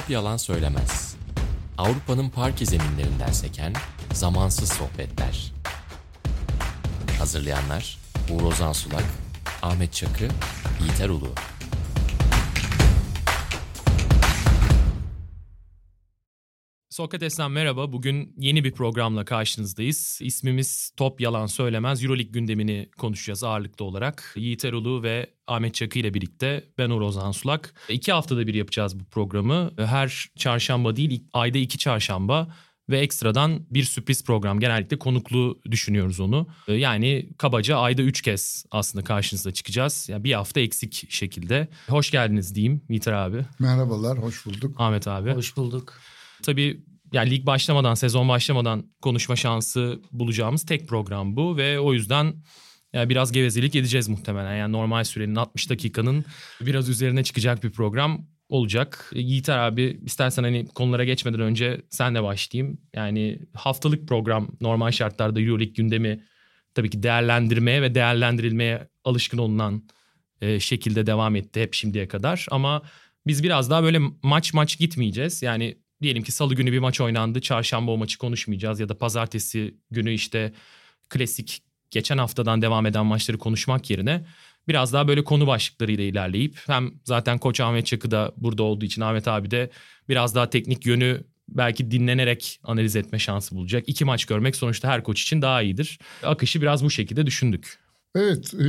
Top yalan söylemez. Avrupa'nın parke zeminlerinden seken zamansız sohbetler. Hazırlayanlar Uğur Ozan Sulak, Ahmet Çakı, Yiğiter Ulu. Sokrates'ten merhaba. Bugün yeni bir programla karşınızdayız. İsmimiz Top Yalan Söylemez. Euroleague gündemini konuşacağız ağırlıklı olarak. Yiğit Erolu ve Ahmet Çakı ile birlikte ben Uğur Ozan Sulak. İki haftada bir yapacağız bu programı. Her çarşamba değil, ayda iki çarşamba ve ekstradan bir sürpriz program. Genellikle konuklu düşünüyoruz onu. Yani kabaca ayda üç kez aslında karşınıza çıkacağız. Yani bir hafta eksik şekilde. Hoş geldiniz diyeyim Yiğiter abi. Merhabalar, hoş bulduk. Ahmet abi. Hoş bulduk. Tabii yani lig başlamadan, sezon başlamadan konuşma şansı bulacağımız tek program bu ve o yüzden yani biraz gevezelik edeceğiz muhtemelen. Yani normal sürenin 60 dakikanın biraz üzerine çıkacak bir program olacak. Yiğiter abi istersen hani konulara geçmeden önce sen de başlayayım. Yani haftalık program normal şartlarda Euroleague gündemi tabii ki değerlendirmeye ve değerlendirilmeye alışkın olunan e, şekilde devam etti hep şimdiye kadar. Ama biz biraz daha böyle maç maç gitmeyeceğiz. Yani diyelim ki salı günü bir maç oynandı. Çarşamba o maçı konuşmayacağız ya da pazartesi günü işte klasik geçen haftadan devam eden maçları konuşmak yerine biraz daha böyle konu başlıklarıyla ilerleyip hem zaten koç Ahmet Çakı da burada olduğu için Ahmet abi de biraz daha teknik yönü belki dinlenerek analiz etme şansı bulacak. İki maç görmek sonuçta her koç için daha iyidir. Akışı biraz bu şekilde düşündük. Evet, e,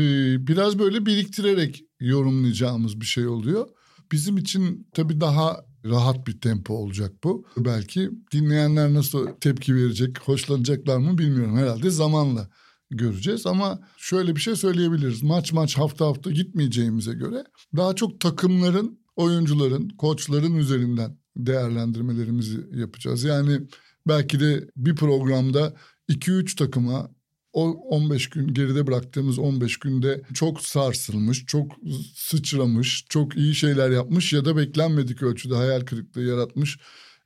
biraz böyle biriktirerek yorumlayacağımız bir şey oluyor. Bizim için tabii daha rahat bir tempo olacak bu. Belki dinleyenler nasıl tepki verecek, hoşlanacaklar mı bilmiyorum. Herhalde zamanla göreceğiz ama şöyle bir şey söyleyebiliriz. Maç maç hafta hafta gitmeyeceğimize göre daha çok takımların, oyuncuların, koçların üzerinden değerlendirmelerimizi yapacağız. Yani belki de bir programda 2-3 takıma o 15 gün geride bıraktığımız 15 günde çok sarsılmış, çok sıçramış, çok iyi şeyler yapmış ya da beklenmedik ölçüde hayal kırıklığı yaratmış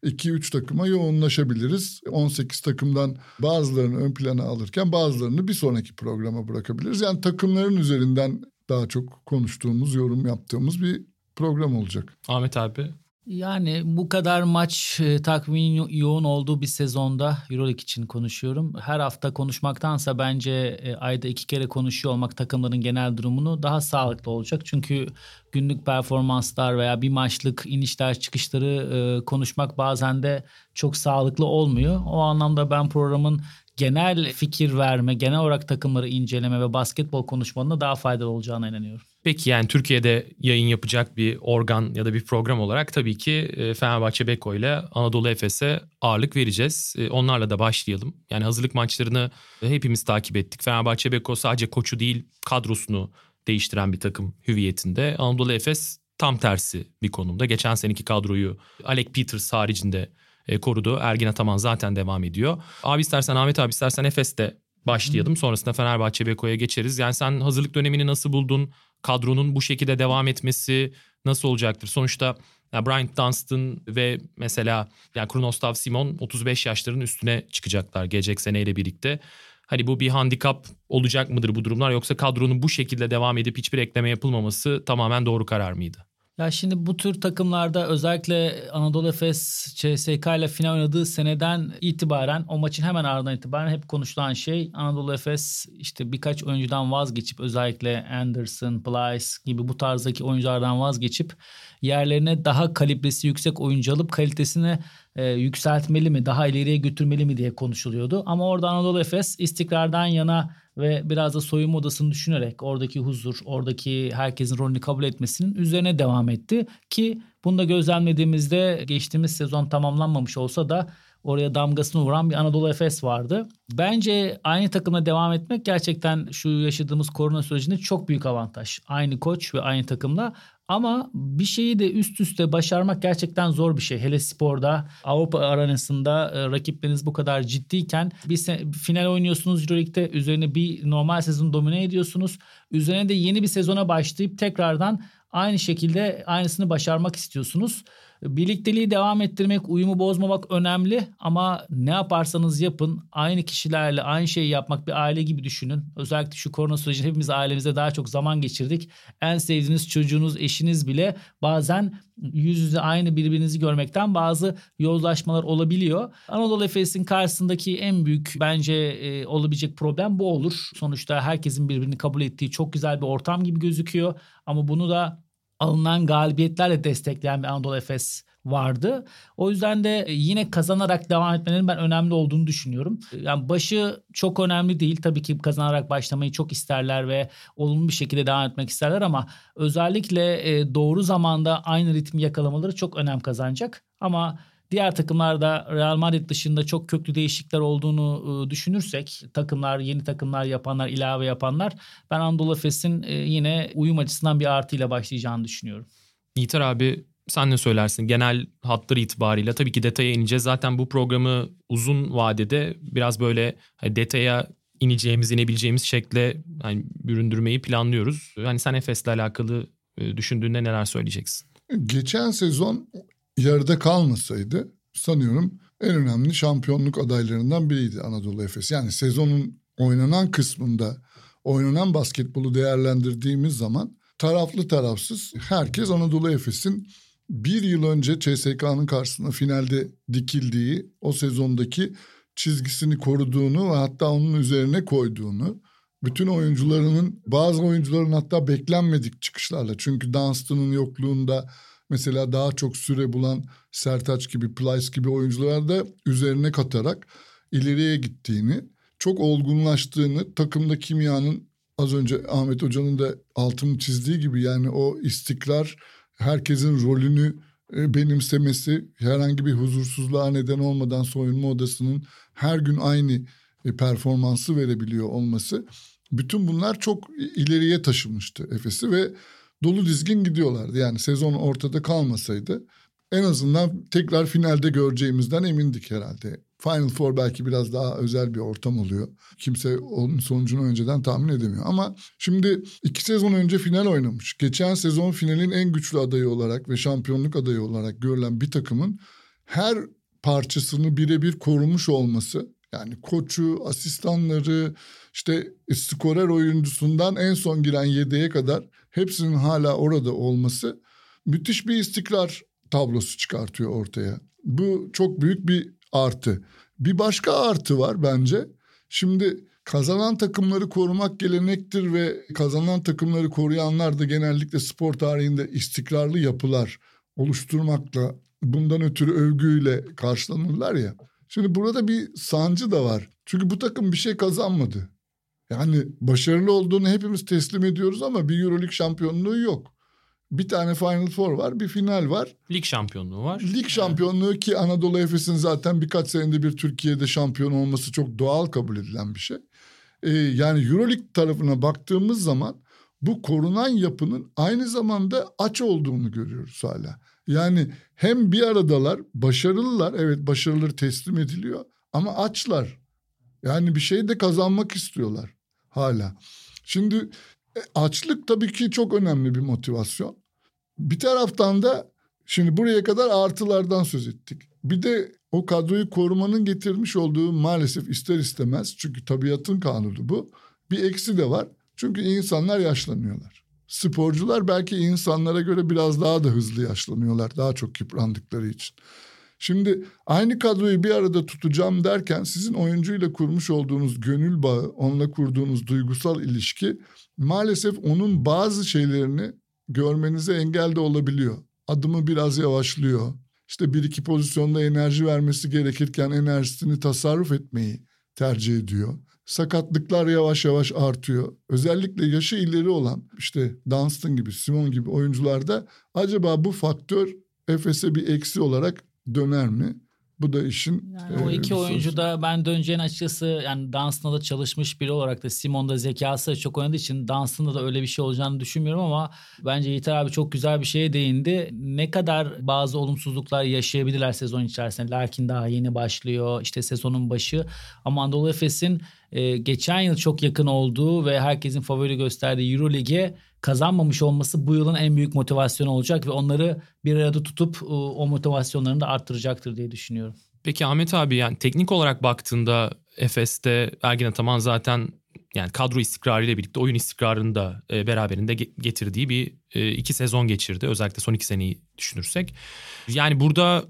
2-3 takıma yoğunlaşabiliriz. 18 takımdan bazılarını ön plana alırken bazılarını bir sonraki programa bırakabiliriz. Yani takımların üzerinden daha çok konuştuğumuz, yorum yaptığımız bir program olacak. Ahmet abi yani bu kadar maç e, takvimin yoğun olduğu bir sezonda Euroleague için konuşuyorum. Her hafta konuşmaktansa bence e, ayda iki kere konuşuyor olmak takımların genel durumunu daha sağlıklı olacak. Çünkü günlük performanslar veya bir maçlık inişler çıkışları e, konuşmak bazen de çok sağlıklı olmuyor. O anlamda ben programın genel fikir verme, genel olarak takımları inceleme ve basketbol konuşmanın daha faydalı olacağına inanıyorum. Peki yani Türkiye'de yayın yapacak bir organ ya da bir program olarak tabii ki e, Fenerbahçe Beko ile Anadolu Efes'e ağırlık vereceğiz. E, onlarla da başlayalım. Yani hazırlık maçlarını hepimiz takip ettik. Fenerbahçe Beko sadece koçu değil kadrosunu değiştiren bir takım hüviyetinde. Anadolu Efes tam tersi bir konumda. Geçen seneki kadroyu Alec Peters haricinde e, korudu. Ergin Ataman zaten devam ediyor. Abi istersen Ahmet abi istersen Efes'te başlayalım. Sonrasında Fenerbahçe Beko'ya geçeriz. Yani sen hazırlık dönemini nasıl buldun? Kadronun bu şekilde devam etmesi nasıl olacaktır? Sonuçta ya Bryant Dunstan ve mesela yani Krunoslav Simon 35 yaşların üstüne çıkacaklar gelecek seneyle birlikte. Hani bu bir handikap olacak mıdır bu durumlar yoksa kadronun bu şekilde devam edip hiçbir ekleme yapılmaması tamamen doğru karar mıydı? Ya şimdi bu tür takımlarda özellikle Anadolu Efes CSK ile final oynadığı seneden itibaren o maçın hemen ardından itibaren hep konuşulan şey Anadolu Efes işte birkaç oyuncudan vazgeçip özellikle Anderson, Plyce gibi bu tarzdaki oyunculardan vazgeçip yerlerine daha kalibresi yüksek oyuncu alıp kalitesini e, yükseltmeli mi, daha ileriye götürmeli mi diye konuşuluyordu. Ama orada Anadolu Efes istikrardan yana ve biraz da soyunma odasını düşünerek oradaki huzur, oradaki herkesin rolünü kabul etmesinin üzerine devam etti. Ki bunu da gözlemlediğimizde geçtiğimiz sezon tamamlanmamış olsa da oraya damgasını vuran bir Anadolu Efes vardı. Bence aynı takımla devam etmek gerçekten şu yaşadığımız korona sürecinde çok büyük avantaj. Aynı koç ve aynı takımla ama bir şeyi de üst üste başarmak gerçekten zor bir şey. Hele sporda Avrupa arenasında e, rakipleriniz bu kadar ciddiyken bir se- final oynuyorsunuz Euroleague'de üzerine bir normal sezon domine ediyorsunuz. Üzerine de yeni bir sezona başlayıp tekrardan aynı şekilde aynısını başarmak istiyorsunuz. Birlikteliği devam ettirmek, uyumu bozmamak önemli ama ne yaparsanız yapın aynı kişilerle aynı şeyi yapmak bir aile gibi düşünün. Özellikle şu korona sürecinde hepimiz ailemizde daha çok zaman geçirdik. En sevdiğiniz çocuğunuz, eşiniz bile bazen yüz yüze aynı birbirinizi görmekten bazı yozlaşmalar olabiliyor. Anadolu Efes'in karşısındaki en büyük bence e, olabilecek problem bu olur. Sonuçta herkesin birbirini kabul ettiği çok güzel bir ortam gibi gözüküyor ama bunu da alınan galibiyetlerle destekleyen bir Anadolu Efes vardı. O yüzden de yine kazanarak devam etmenin ben önemli olduğunu düşünüyorum. Yani başı çok önemli değil. Tabii ki kazanarak başlamayı çok isterler ve olumlu bir şekilde devam etmek isterler ama özellikle e, doğru zamanda aynı ritmi yakalamaları çok önem kazanacak. Ama Diğer takımlarda Real Madrid dışında çok köklü değişiklikler olduğunu e, düşünürsek takımlar, yeni takımlar yapanlar, ilave yapanlar ben Anadolu Efes'in e, yine uyum açısından bir artıyla başlayacağını düşünüyorum. Yiğiter abi sen ne söylersin? Genel hatları itibariyle tabii ki detaya ineceğiz. Zaten bu programı uzun vadede biraz böyle hani detaya ineceğimiz, inebileceğimiz şekle hani büründürmeyi planlıyoruz. Hani sen Efes'le alakalı e, düşündüğünde neler söyleyeceksin? Geçen sezon yarıda kalmasaydı sanıyorum en önemli şampiyonluk adaylarından biriydi Anadolu Efes. Yani sezonun oynanan kısmında oynanan basketbolu değerlendirdiğimiz zaman taraflı tarafsız herkes Anadolu Efes'in bir yıl önce CSK'nın karşısında finalde dikildiği o sezondaki çizgisini koruduğunu ve hatta onun üzerine koyduğunu bütün oyuncularının bazı oyuncuların hatta beklenmedik çıkışlarla çünkü Dunstan'ın yokluğunda mesela daha çok süre bulan Sertaç gibi, Plyce gibi oyuncular da üzerine katarak ileriye gittiğini, çok olgunlaştığını, takımda kimyanın az önce Ahmet Hoca'nın da altını çizdiği gibi yani o istikrar, herkesin rolünü e, benimsemesi, herhangi bir huzursuzluğa neden olmadan soyunma odasının her gün aynı e, performansı verebiliyor olması. Bütün bunlar çok ileriye taşımıştı Efes'i ve dolu dizgin gidiyorlardı. Yani sezon ortada kalmasaydı en azından tekrar finalde göreceğimizden emindik herhalde. Final Four belki biraz daha özel bir ortam oluyor. Kimse onun sonucunu önceden tahmin edemiyor. Ama şimdi iki sezon önce final oynamış. Geçen sezon finalin en güçlü adayı olarak ve şampiyonluk adayı olarak görülen bir takımın her parçasını birebir korumuş olması yani koçu, asistanları, işte skorer oyuncusundan en son giren yedeğe kadar hepsinin hala orada olması müthiş bir istikrar tablosu çıkartıyor ortaya. Bu çok büyük bir artı. Bir başka artı var bence. Şimdi kazanan takımları korumak gelenektir ve kazanan takımları koruyanlar da genellikle spor tarihinde istikrarlı yapılar oluşturmakla bundan ötürü övgüyle karşılanırlar ya. Şimdi burada bir sancı da var. Çünkü bu takım bir şey kazanmadı. Yani başarılı olduğunu hepimiz teslim ediyoruz ama bir Euroleague şampiyonluğu yok. Bir tane Final Four var, bir final var. Lig şampiyonluğu var. Lig şampiyonluğu ki Anadolu Efes'in zaten birkaç senede bir Türkiye'de şampiyon olması çok doğal kabul edilen bir şey. Ee, yani Euroleague tarafına baktığımız zaman bu korunan yapının aynı zamanda aç olduğunu görüyoruz hala. Yani hem bir aradalar, başarılılar, evet başarıları teslim ediliyor ama açlar. Yani bir şey de kazanmak istiyorlar hala. Şimdi e, açlık tabii ki çok önemli bir motivasyon. Bir taraftan da şimdi buraya kadar artılardan söz ettik. Bir de o kadroyu korumanın getirmiş olduğu maalesef ister istemez çünkü tabiatın kanunu bu. Bir eksi de var. Çünkü insanlar yaşlanıyorlar. Sporcular belki insanlara göre biraz daha da hızlı yaşlanıyorlar. Daha çok yıprandıkları için. Şimdi aynı kadroyu bir arada tutacağım derken sizin oyuncuyla kurmuş olduğunuz gönül bağı, onunla kurduğunuz duygusal ilişki maalesef onun bazı şeylerini görmenize engel de olabiliyor. Adımı biraz yavaşlıyor. İşte bir iki pozisyonda enerji vermesi gerekirken enerjisini tasarruf etmeyi tercih ediyor. Sakatlıklar yavaş yavaş artıyor. Özellikle yaşı ileri olan işte Dunstan gibi, Simon gibi oyuncularda acaba bu faktör Efes'e bir eksi olarak döner mi? Bu da işin yani o iki oyuncu da ben döneceğin açıkçası yani Dunstan'da da çalışmış biri olarak da Simon'da zekası çok oynadığı için Dunstan'da da öyle bir şey olacağını düşünmüyorum ama bence Yiğiter abi çok güzel bir şeye değindi. Ne kadar bazı olumsuzluklar yaşayabilirler sezon içerisinde. Larkin daha yeni başlıyor işte sezonun başı ama Anadolu Efes'in e, geçen yıl çok yakın olduğu ve herkesin favori gösterdiği Euroleague'e kazanmamış olması bu yılın en büyük motivasyonu olacak ve onları bir arada tutup e, o motivasyonlarını da arttıracaktır diye düşünüyorum. Peki Ahmet abi yani teknik olarak baktığında Efes'te Ergin Ataman zaten yani kadro istikrarıyla birlikte oyun istikrarını da e, beraberinde getirdiği bir e, iki sezon geçirdi. Özellikle son iki seneyi düşünürsek. Yani burada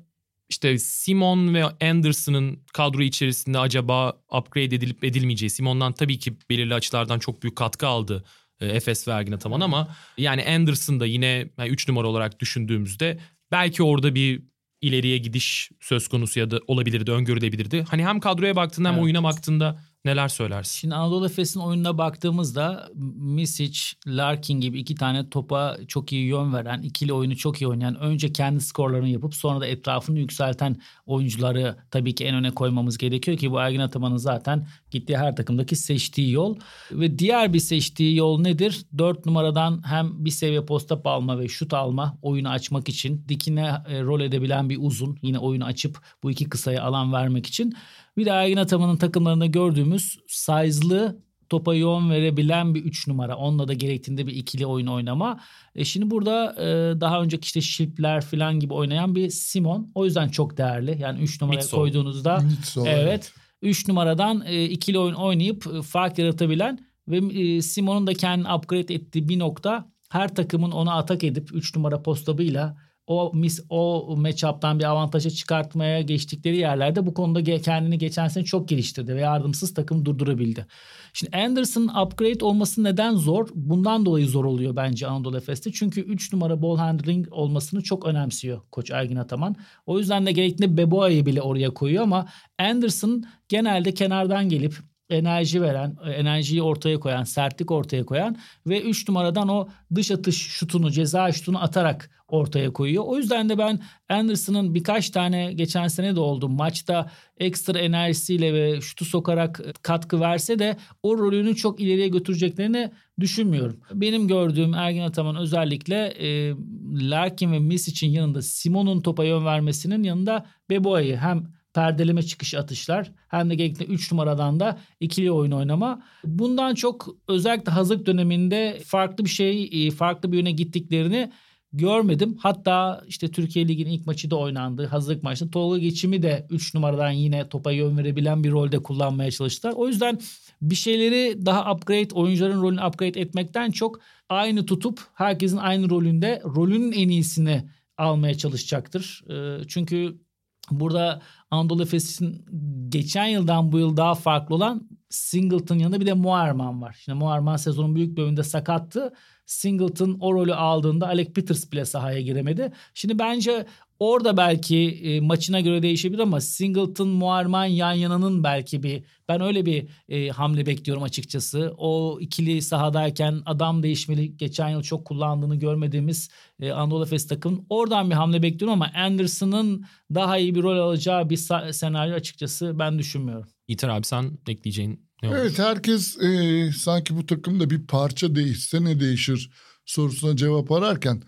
işte Simon ve Anderson'ın kadro içerisinde acaba upgrade edilip edilmeyeceği. Simon'dan tabii ki belirli açılardan çok büyük katkı aldı Efes ve Ergin ama yani Anderson da yine 3 numara olarak düşündüğümüzde belki orada bir ileriye gidiş söz konusu ya da olabilirdi, öngörülebilirdi. Hani hem kadroya baktığında hem evet. oyuna baktığında Neler söylersin? Şimdi Anadolu Efes'in oyununa baktığımızda Misic, Larkin gibi iki tane topa çok iyi yön veren, ikili oyunu çok iyi oynayan, önce kendi skorlarını yapıp sonra da etrafını yükselten oyuncuları tabii ki en öne koymamız gerekiyor ki bu Ergin Ataman'ın zaten gittiği her takımdaki seçtiği yol. Ve diğer bir seçtiği yol nedir? Dört numaradan hem bir seviye posta alma ve şut alma, oyunu açmak için, dikine e, rol edebilen bir uzun, yine oyunu açıp bu iki kısaya alan vermek için bir de Ergin Ataman'ın takımlarında gördüğümüz size'lı topa yoğun verebilen bir 3 numara. Onunla da gerektiğinde bir ikili oyun oynama. E şimdi burada e, daha önceki işte Şilpler falan gibi oynayan bir Simon. O yüzden çok değerli. Yani 3 numaraya Mitso. koyduğunuzda Mitso, evet 3 numaradan e, ikili oyun oynayıp e, fark yaratabilen ve e, Simon'un da kendini upgrade ettiği bir nokta her takımın ona atak edip 3 numara postabıyla o mis o matchup'tan bir avantaja çıkartmaya geçtikleri yerlerde bu konuda kendini geçen sene çok geliştirdi ve yardımsız takım durdurabildi. Şimdi Anderson upgrade olması neden zor? Bundan dolayı zor oluyor bence Anadolu Efes'te. Çünkü 3 numara ball handling olmasını çok önemsiyor Koç Ergin Ataman. O yüzden de gerekli Beboa'yı bile oraya koyuyor ama Anderson genelde kenardan gelip enerji veren, enerjiyi ortaya koyan, sertlik ortaya koyan ve 3 numaradan o dış atış şutunu, ceza şutunu atarak ortaya koyuyor. O yüzden de ben Anderson'ın birkaç tane geçen sene de oldu maçta ekstra enerjisiyle ve şutu sokarak katkı verse de o rolünü çok ileriye götüreceklerini düşünmüyorum. Benim gördüğüm Ergin Ataman özellikle e, Larkin ve Miss için yanında Simon'un topa yön vermesinin yanında Beboa'yı hem perdeleme çıkış atışlar hem de gerekli 3 numaradan da ikili oyun oynama. Bundan çok özellikle hazırlık döneminde farklı bir şey, e, farklı bir yöne gittiklerini görmedim. Hatta işte Türkiye Ligi'nin ilk maçı da oynandı. Hazırlık maçında Tolga Geçim'i de 3 numaradan yine topa yön verebilen bir rolde kullanmaya çalıştılar. O yüzden bir şeyleri daha upgrade, oyuncuların rolünü upgrade etmekten çok aynı tutup herkesin aynı rolünde rolünün en iyisini almaya çalışacaktır. E, çünkü Burada Anadolu Efes'in geçen yıldan bu yıl daha farklı olan Singleton yanında bir de Muarman var. Şimdi Muarman sezonun büyük bölümünde sakattı. Singleton o rolü aldığında Alec Peters bile sahaya giremedi. Şimdi bence Orada belki e, maçına göre değişebilir ama Singleton, Muarman yan yananın belki bir ben öyle bir e, hamle bekliyorum açıkçası. O ikili sahadayken adam değişmeli geçen yıl çok kullandığını görmediğimiz e, Anadolu Efes takımın oradan bir hamle bekliyorum ama Anderson'ın daha iyi bir rol alacağı bir senaryo açıkçası ben düşünmüyorum. İter abi sen ekleyeceğin ne olur? Evet herkes e, sanki bu takımda bir parça değişse ne değişir sorusuna cevap ararken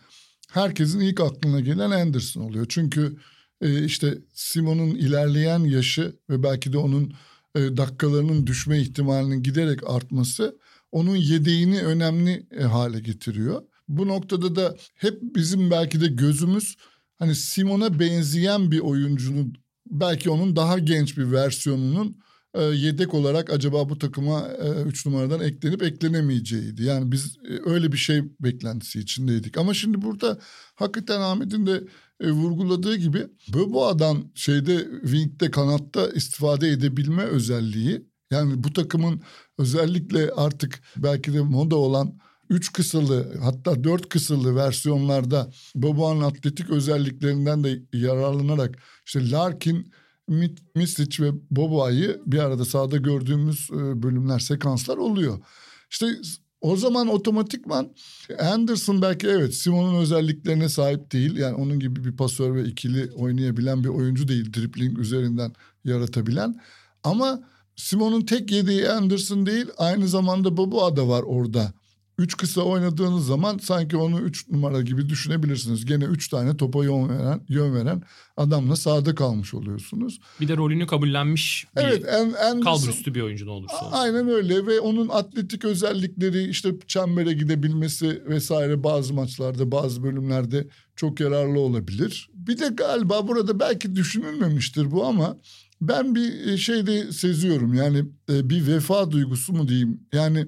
herkesin ilk aklına gelen Anderson oluyor. Çünkü e, işte Simon'un ilerleyen yaşı ve belki de onun e, dakikalarının düşme ihtimalinin giderek artması onun yedeğini önemli e, hale getiriyor. Bu noktada da hep bizim belki de gözümüz hani Simon'a benzeyen bir oyuncunun belki onun daha genç bir versiyonunun e, yedek olarak acaba bu takıma 3 e, numaradan eklenip eklenemeyeceğiydi. Yani biz e, öyle bir şey beklentisi içindeydik. Ama şimdi burada hakikaten Ahmet'in de vurguladığı gibi Böboa'dan şeyde wing'de kanatta istifade edebilme özelliği yani bu takımın özellikle artık belki de moda olan 3 kısırlı hatta 4 kısırlı versiyonlarda Boboa'nın atletik özelliklerinden de yararlanarak işte Larkin Misic ve Boboa'yı bir arada sahada gördüğümüz e, bölümler, sekanslar oluyor. İşte o zaman otomatikman Anderson belki evet Simon'un özelliklerine sahip değil. Yani onun gibi bir pasör ve ikili oynayabilen bir oyuncu değil. Dribbling üzerinden yaratabilen. Ama Simon'un tek yediği Anderson değil aynı zamanda Boboa da var orada. Üç kısa oynadığınız zaman sanki onu üç numara gibi düşünebilirsiniz. Gene üç tane topa yön veren, yön veren adamla sahada kalmış oluyorsunuz. Bir de rolünü kabullenmiş bir Evet, en, en kalbur üstü bir oyuncu ne olursa olsun. Aynen öyle ve onun atletik özellikleri işte çembere gidebilmesi vesaire bazı maçlarda bazı bölümlerde çok yararlı olabilir. Bir de galiba burada belki düşünülmemiştir bu ama ben bir şey de seziyorum yani e, bir vefa duygusu mu diyeyim yani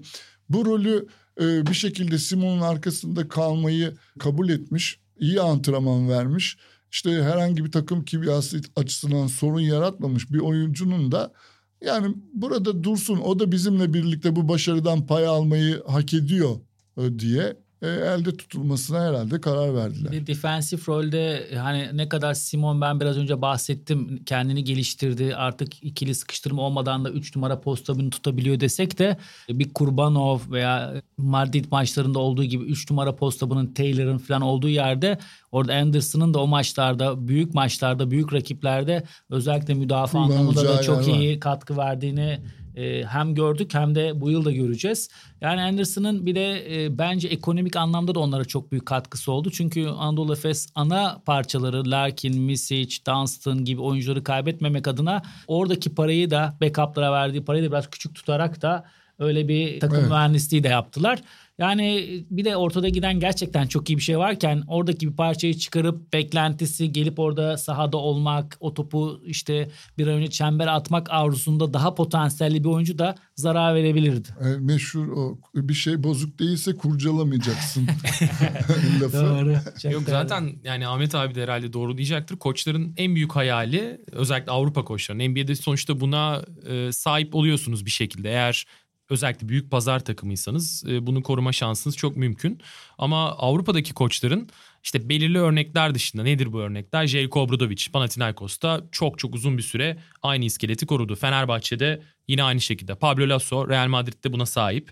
bu rolü e, bir şekilde Simon'un arkasında kalmayı kabul etmiş iyi antrenman vermiş. İşte herhangi bir takım kimyası açısından sorun yaratmamış bir oyuncunun da yani burada dursun o da bizimle birlikte bu başarıdan pay almayı hak ediyor e, diye e, elde tutulmasına herhalde karar verdiler. Bir de defensif rolde hani ne kadar Simon ben biraz önce bahsettim kendini geliştirdi. Artık ikili sıkıştırma olmadan da 3 numara postabını tutabiliyor desek de bir Kurbanov veya Madrid maçlarında olduğu gibi 3 numara postabının Taylor'ın falan olduğu yerde orada Anderson'ın da o maçlarda büyük maçlarda büyük rakiplerde özellikle müdafaa anlamında da çok iyi var. katkı verdiğini e, hem gördük hem de bu yıl da göreceğiz. Yani Anderson'ın bir de e, bence ekonomik anlamda da onlara çok büyük katkısı oldu. Çünkü Anadolu Efes ana parçaları Larkin, Misic, Dunstan gibi oyuncuları kaybetmemek adına oradaki parayı da backup'lara verdiği parayı da biraz küçük tutarak da öyle bir takım evet. mühendisliği de yaptılar. Yani bir de ortada giden gerçekten çok iyi bir şey varken oradaki bir parçayı çıkarıp beklentisi gelip orada sahada olmak, o topu işte bir önce çember atmak arzusunda daha potansiyelli bir oyuncu da zarar verebilirdi. E, meşhur o bir şey bozuk değilse kurcalamayacaksın lafı. Doğru. Yok zaten yani Ahmet abi de herhalde doğru diyecektir. Koçların en büyük hayali özellikle Avrupa koçlarının NBA'de sonuçta buna e, sahip oluyorsunuz bir şekilde. Eğer özellikle büyük pazar takımıysanız e, bunu koruma şansınız çok mümkün. Ama Avrupa'daki koçların işte belirli örnekler dışında nedir bu örnekler? Jelko Obradovic Panathinaikos'ta çok çok uzun bir süre aynı iskeleti korudu. Fenerbahçe'de yine aynı şekilde. Pablo Lasso Real Madrid'de buna sahip.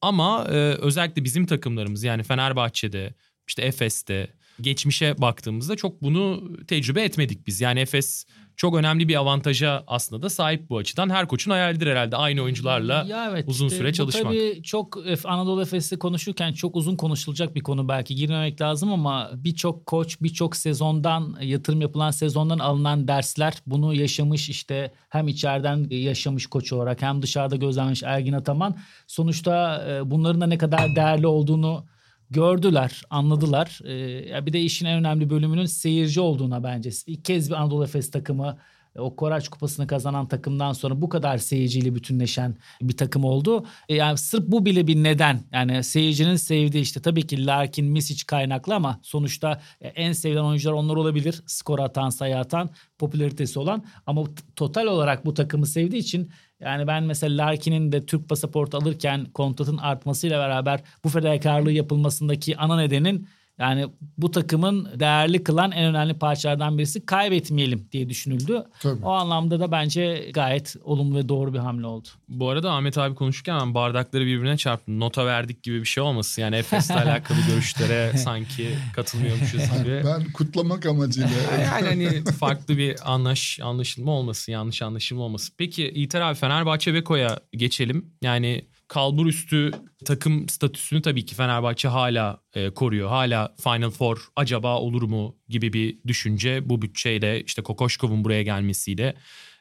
Ama e, özellikle bizim takımlarımız yani Fenerbahçe'de işte Efes'te geçmişe baktığımızda çok bunu tecrübe etmedik biz. Yani Efes çok önemli bir avantaja aslında da sahip bu açıdan. Her koçun hayalidir herhalde aynı oyuncularla ya evet, uzun süre çalışmak. Bu tabii çok Anadolu Efes'i konuşurken çok uzun konuşulacak bir konu belki girmemek lazım ama birçok koç birçok sezondan yatırım yapılan sezondan alınan dersler bunu yaşamış işte hem içeriden yaşamış koç olarak hem dışarıda gözlemlemiş Ergin Ataman sonuçta e, bunların da ne kadar değerli olduğunu gördüler, anladılar. Ee, bir de işin en önemli bölümünün seyirci olduğuna bence. İlk kez bir Anadolu Efes takımı e, o Koraç Kupası'nı kazanan takımdan sonra bu kadar seyirciyle bütünleşen bir takım oldu. E, yani sırf bu bile bir neden. Yani seyircinin sevdiği işte tabii ki Larkin, Misic kaynaklı ama sonuçta e, en sevilen oyuncular onlar olabilir. Skor atan, sayı atan, popülaritesi olan ama total olarak bu takımı sevdiği için yani ben mesela Larkin'in de Türk pasaportu alırken kontratın artmasıyla beraber bu fedakarlığı yapılmasındaki ana nedenin yani bu takımın değerli kılan en önemli parçalardan birisi kaybetmeyelim diye düşünüldü. Tabii. O anlamda da bence gayet olumlu ve doğru bir hamle oldu. Bu arada Ahmet abi konuşurken ben bardakları birbirine çarptım. Nota verdik gibi bir şey olmasın. Yani Efes'le alakalı görüşlere sanki katılmıyormuşuz gibi. Ben kutlamak amacıyla. yani hani farklı bir anlaş anlaşılma olmasın, yanlış anlaşılma olmasın. Peki İter abi Fenerbahçe Beko'ya geçelim. Yani kalbur üstü takım statüsünü tabii ki Fenerbahçe hala e, koruyor. Hala Final Four acaba olur mu gibi bir düşünce bu bütçeyle işte Kokoşkov'un buraya gelmesiyle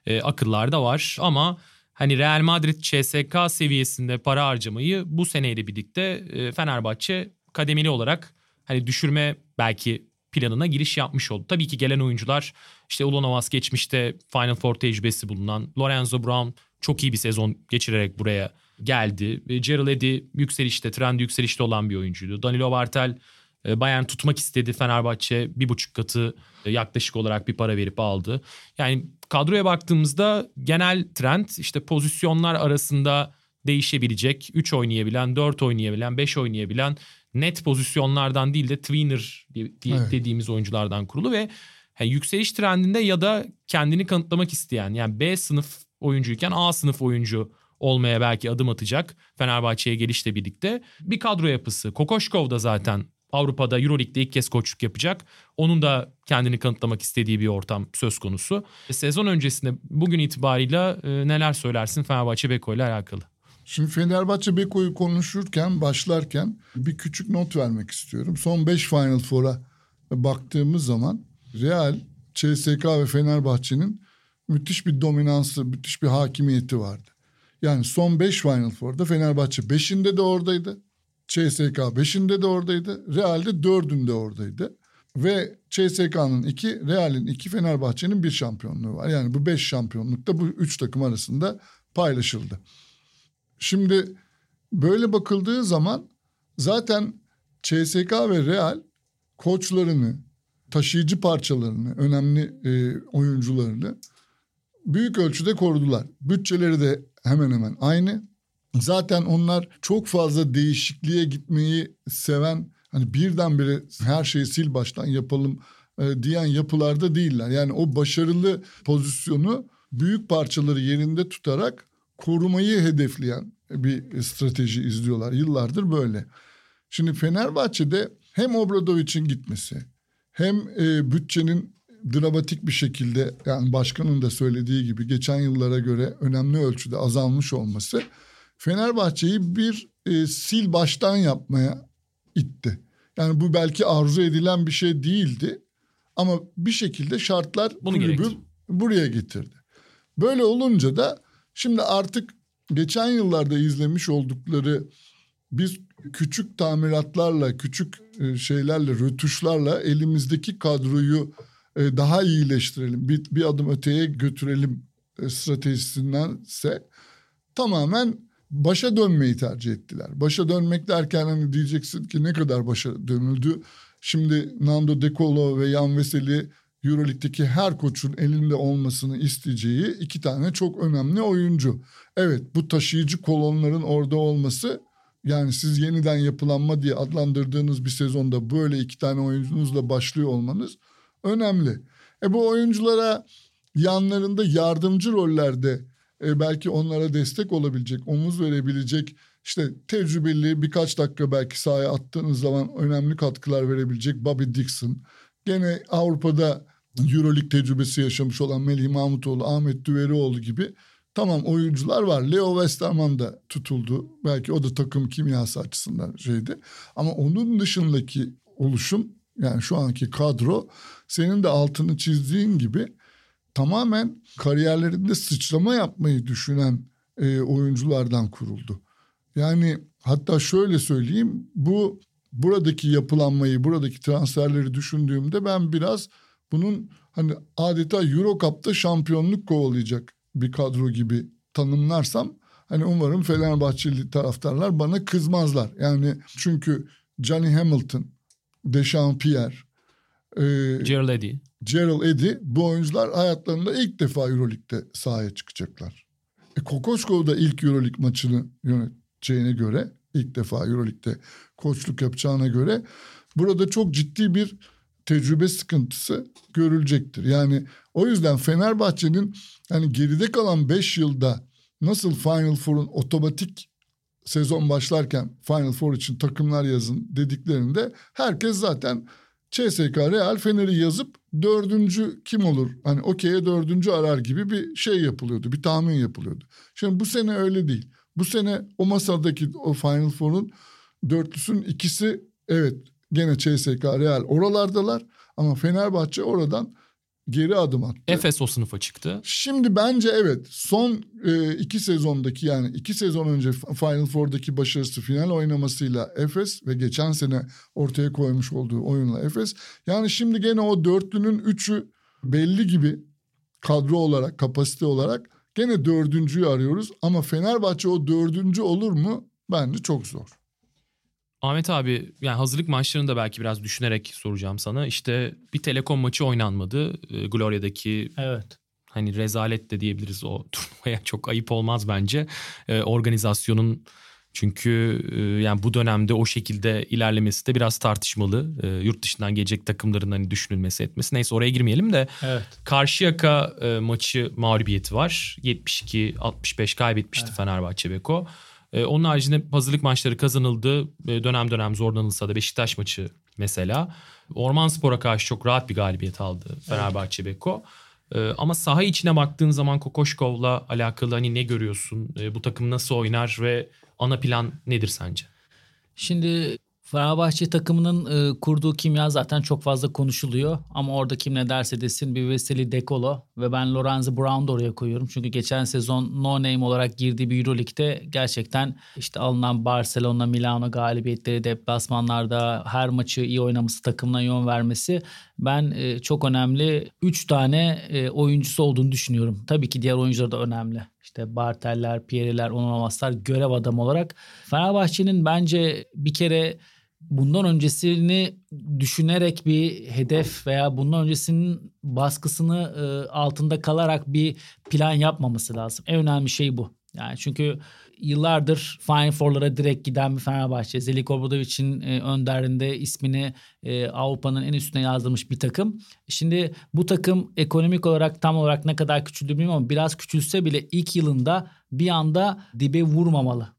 e, akıllarda var. Ama hani Real Madrid CSK seviyesinde para harcamayı bu seneyle birlikte e, Fenerbahçe kademeli olarak hani düşürme belki planına giriş yapmış oldu. Tabii ki gelen oyuncular işte Ulanovas geçmişte Final Four tecrübesi bulunan Lorenzo Brown çok iyi bir sezon geçirerek buraya geldi. Gerald Eddy yükselişte, trend yükselişte olan bir oyuncuydu. Danilo Bartel e, Bayern tutmak istedi. Fenerbahçe bir buçuk katı e, yaklaşık olarak bir para verip aldı. Yani kadroya baktığımızda genel trend işte pozisyonlar arasında değişebilecek. 3 oynayabilen, 4 oynayabilen, 5 oynayabilen net pozisyonlardan değil de tweener evet. dediğimiz oyunculardan kurulu ve yani yükseliş trendinde ya da kendini kanıtlamak isteyen yani B sınıf oyuncuyken A sınıf oyuncu olmaya belki adım atacak Fenerbahçe'ye gelişle birlikte. Bir kadro yapısı. Kokoşkov da zaten Avrupa'da Euroleague'de ilk kez koçluk yapacak. Onun da kendini kanıtlamak istediği bir ortam söz konusu. Sezon öncesinde bugün itibarıyla e, neler söylersin Fenerbahçe Beko ile alakalı? Şimdi Fenerbahçe Beko'yu konuşurken, başlarken bir küçük not vermek istiyorum. Son 5 Final Four'a baktığımız zaman Real, CSK ve Fenerbahçe'nin müthiş bir dominansı, müthiş bir hakimiyeti vardı. Yani son 5 Final Four'da Fenerbahçe 5'inde de oradaydı. CSK 5'inde de oradaydı. Real'de 4'ünde oradaydı. Ve CSK'nın 2, Real'in 2, Fenerbahçe'nin bir şampiyonluğu var. Yani bu 5 şampiyonlukta bu 3 takım arasında paylaşıldı. Şimdi böyle bakıldığı zaman zaten CSK ve Real koçlarını, taşıyıcı parçalarını, önemli e, oyuncularını büyük ölçüde korudular. Bütçeleri de hemen hemen aynı. Zaten onlar çok fazla değişikliğe gitmeyi seven hani birdenbire her şeyi sil baştan yapalım e, diyen yapılarda değiller. Yani o başarılı pozisyonu büyük parçaları yerinde tutarak korumayı hedefleyen bir strateji izliyorlar. Yıllardır böyle. Şimdi Fenerbahçe'de hem Obradovic'in gitmesi hem e, bütçenin dramatik bir şekilde yani başkanın da söylediği gibi geçen yıllara göre önemli ölçüde azalmış olması Fenerbahçe'yi bir e, sil baştan yapmaya itti. Yani bu belki arzu edilen bir şey değildi ama bir şekilde şartlar Bunu kulübü gerektir. buraya getirdi. Böyle olunca da şimdi artık geçen yıllarda izlemiş oldukları biz küçük tamiratlarla, küçük e, şeylerle, rötuşlarla elimizdeki kadroyu e, daha iyileştirelim, bir, bir adım öteye götürelim e, stratejisinden tamamen başa dönmeyi tercih ettiler. Başa dönmek derken hani diyeceksin ki ne kadar başa dönüldü. Şimdi Nando De Colo ve Jan Veseli Euroleague'deki her koçun elinde olmasını isteyeceği iki tane çok önemli oyuncu. Evet bu taşıyıcı kolonların orada olması yani siz yeniden yapılanma diye adlandırdığınız bir sezonda böyle iki tane oyuncunuzla başlıyor olmanız önemli. E bu oyunculara yanlarında yardımcı rollerde e, belki onlara destek olabilecek, omuz verebilecek işte tecrübeli birkaç dakika belki sahaya attığınız zaman önemli katkılar verebilecek Bobby Dixon. Gene Avrupa'da Euroleague tecrübesi yaşamış olan Melih Mahmutoğlu, Ahmet Düverioğlu gibi tamam oyuncular var. Leo Westerman da tutuldu. Belki o da takım kimyası açısından şeydi. Ama onun dışındaki oluşum yani şu anki kadro senin de altını çizdiğin gibi tamamen kariyerlerinde sıçrama yapmayı düşünen e, oyunculardan kuruldu. Yani hatta şöyle söyleyeyim bu buradaki yapılanmayı, buradaki transferleri düşündüğümde ben biraz bunun hani adeta Euro Cup'ta şampiyonluk kovalayacak bir kadro gibi tanımlarsam hani umarım Fenerbahçeli taraftarlar bana kızmazlar. Yani çünkü Johnny Hamilton, Dechampierre, e, Gerald Eddy. Gerald Eddy bu oyuncular hayatlarında ilk defa Euroleague'de sahaya çıkacaklar. E, Kokoşkov da ilk Euroleague maçını yöneteceğine göre ilk defa Euroleague'de koçluk yapacağına göre burada çok ciddi bir tecrübe sıkıntısı görülecektir. Yani o yüzden Fenerbahçe'nin hani geride kalan 5 yılda nasıl Final Four'un otomatik sezon başlarken Final Four için takımlar yazın dediklerinde herkes zaten CSK Real Fener'i yazıp dördüncü kim olur? Hani okey'e dördüncü arar gibi bir şey yapılıyordu. Bir tahmin yapılıyordu. Şimdi bu sene öyle değil. Bu sene o masadaki o Final Four'un dörtlüsünün ikisi evet gene CSK Real oralardalar. Ama Fenerbahçe oradan geri adım attı. Efes o sınıfa çıktı. Şimdi bence evet son e, iki sezondaki yani iki sezon önce Final Four'daki başarısı final oynamasıyla Efes ve geçen sene ortaya koymuş olduğu oyunla Efes. Yani şimdi gene o dörtlünün üçü belli gibi kadro olarak kapasite olarak gene dördüncüyü arıyoruz. Ama Fenerbahçe o dördüncü olur mu? Bence çok zor. Ahmet abi yani hazırlık maçlarını da belki biraz düşünerek soracağım sana. İşte bir Telekom maçı oynanmadı. E, Gloria'daki Evet. hani rezalet de diyebiliriz o turnuvaya çok ayıp olmaz bence. E, organizasyonun çünkü e, yani bu dönemde o şekilde ilerlemesi de biraz tartışmalı. E, yurt dışından gelecek takımların hani düşünülmesi etmesi. Neyse oraya girmeyelim de Evet. Karşıyaka e, maçı mağlubiyeti var. 72-65 kaybetmişti Fenerbahçe Beko. E, onun haricinde hazırlık maçları kazanıldı. E, dönem dönem zorlanılsa da Beşiktaş maçı mesela. Orman Spor'a karşı çok rahat bir galibiyet aldı Fenerbahçe Beko. Ee, ama saha içine baktığın zaman Kokoşkov'la alakalı hani ne görüyorsun? Ee, bu takım nasıl oynar ve ana plan nedir sence? Şimdi Fenerbahçe takımının e, kurduğu kimya zaten çok fazla konuşuluyor. Ama orada kim ne derse desin bir Veseli Dekolo ve ben Lorenzo Brown'u da oraya koyuyorum. Çünkü geçen sezon no name olarak girdiği bir Euroleague'de gerçekten işte alınan Barcelona, Milano galibiyetleri, deplasmanlarda her maçı iyi oynaması, takımına yön vermesi ben e, çok önemli 3 tane e, oyuncusu olduğunu düşünüyorum. Tabii ki diğer oyuncular da önemli. İşte Barteller, Pierre'ler, Onomaslar görev adamı olarak. Fenerbahçe'nin bence bir kere bundan öncesini düşünerek bir hedef veya bundan öncesinin baskısını e, altında kalarak bir plan yapmaması lazım. En önemli şey bu. Yani çünkü yıllardır Final Four'lara direkt giden bir Fenerbahçe. Zelik Obradovic'in e, önderinde ismini e, Avrupa'nın en üstüne yazdırmış bir takım. Şimdi bu takım ekonomik olarak tam olarak ne kadar küçüldü bilmiyorum ama biraz küçülse bile ilk yılında bir anda dibe vurmamalı.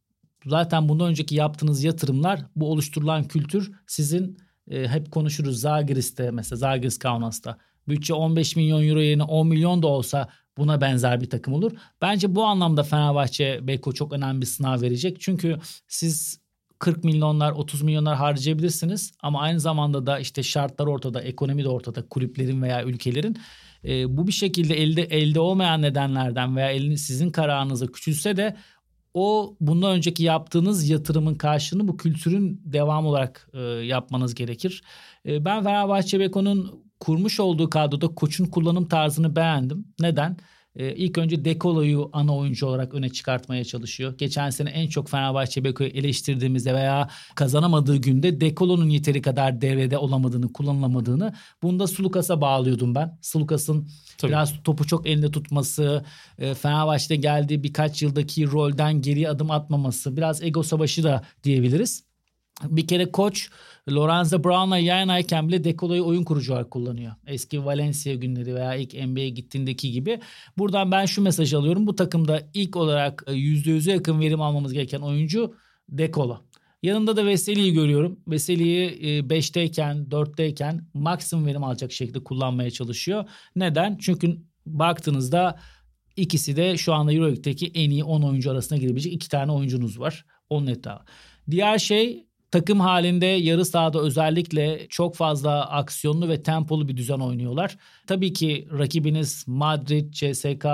Zaten bundan önceki yaptığınız yatırımlar bu oluşturulan kültür sizin e, hep konuşuruz Zagiris'te mesela Zagiris Kaunas'ta. Bütçe 15 milyon euro yerine 10 milyon da olsa buna benzer bir takım olur. Bence bu anlamda Fenerbahçe Beko çok önemli bir sınav verecek. Çünkü siz 40 milyonlar 30 milyonlar harcayabilirsiniz ama aynı zamanda da işte şartlar ortada, ekonomi de ortada kulüplerin veya ülkelerin. E, bu bir şekilde elde elde olmayan nedenlerden veya elini sizin kararınıza küçülse de o bundan önceki yaptığınız yatırımın karşılığını bu kültürün devam olarak e, yapmanız gerekir. E, ben Fenerbahçe Beko'nun kurmuş olduğu kadroda koçun kullanım tarzını beğendim. Neden? Ee, ilk önce Dekolo'yu ana oyuncu olarak öne çıkartmaya çalışıyor. Geçen sene en çok Fenerbahçe Beko'yu eleştirdiğimizde veya kazanamadığı günde Dekolo'nun yeteri kadar devrede olamadığını, kullanılamadığını bunda Sulukas'a bağlıyordum ben. Sulukas'ın biraz topu çok elinde tutması, e, Fenerbahçe'de geldiği birkaç yıldaki rolden geri adım atmaması, biraz ego savaşı da diyebiliriz. Bir kere koç Lorenzo Brown'la yan ayken bile Dekolo'yu oyun kurucu olarak kullanıyor. Eski Valencia günleri veya ilk NBA'ye gittiğindeki gibi. Buradan ben şu mesajı alıyorum. Bu takımda ilk olarak %100'e yakın verim almamız gereken oyuncu Dekolo. Yanında da Veseli'yi görüyorum. Veseli'yi 5'teyken, e, 4'teyken maksimum verim alacak şekilde kullanmaya çalışıyor. Neden? Çünkü baktığınızda ikisi de şu anda Euroleague'deki en iyi 10 oyuncu arasına girebilecek iki tane oyuncunuz var. Onun etrafı. Diğer şey Takım halinde yarı sahada özellikle çok fazla aksiyonlu ve tempolu bir düzen oynuyorlar. Tabii ki rakibiniz Madrid, CSK,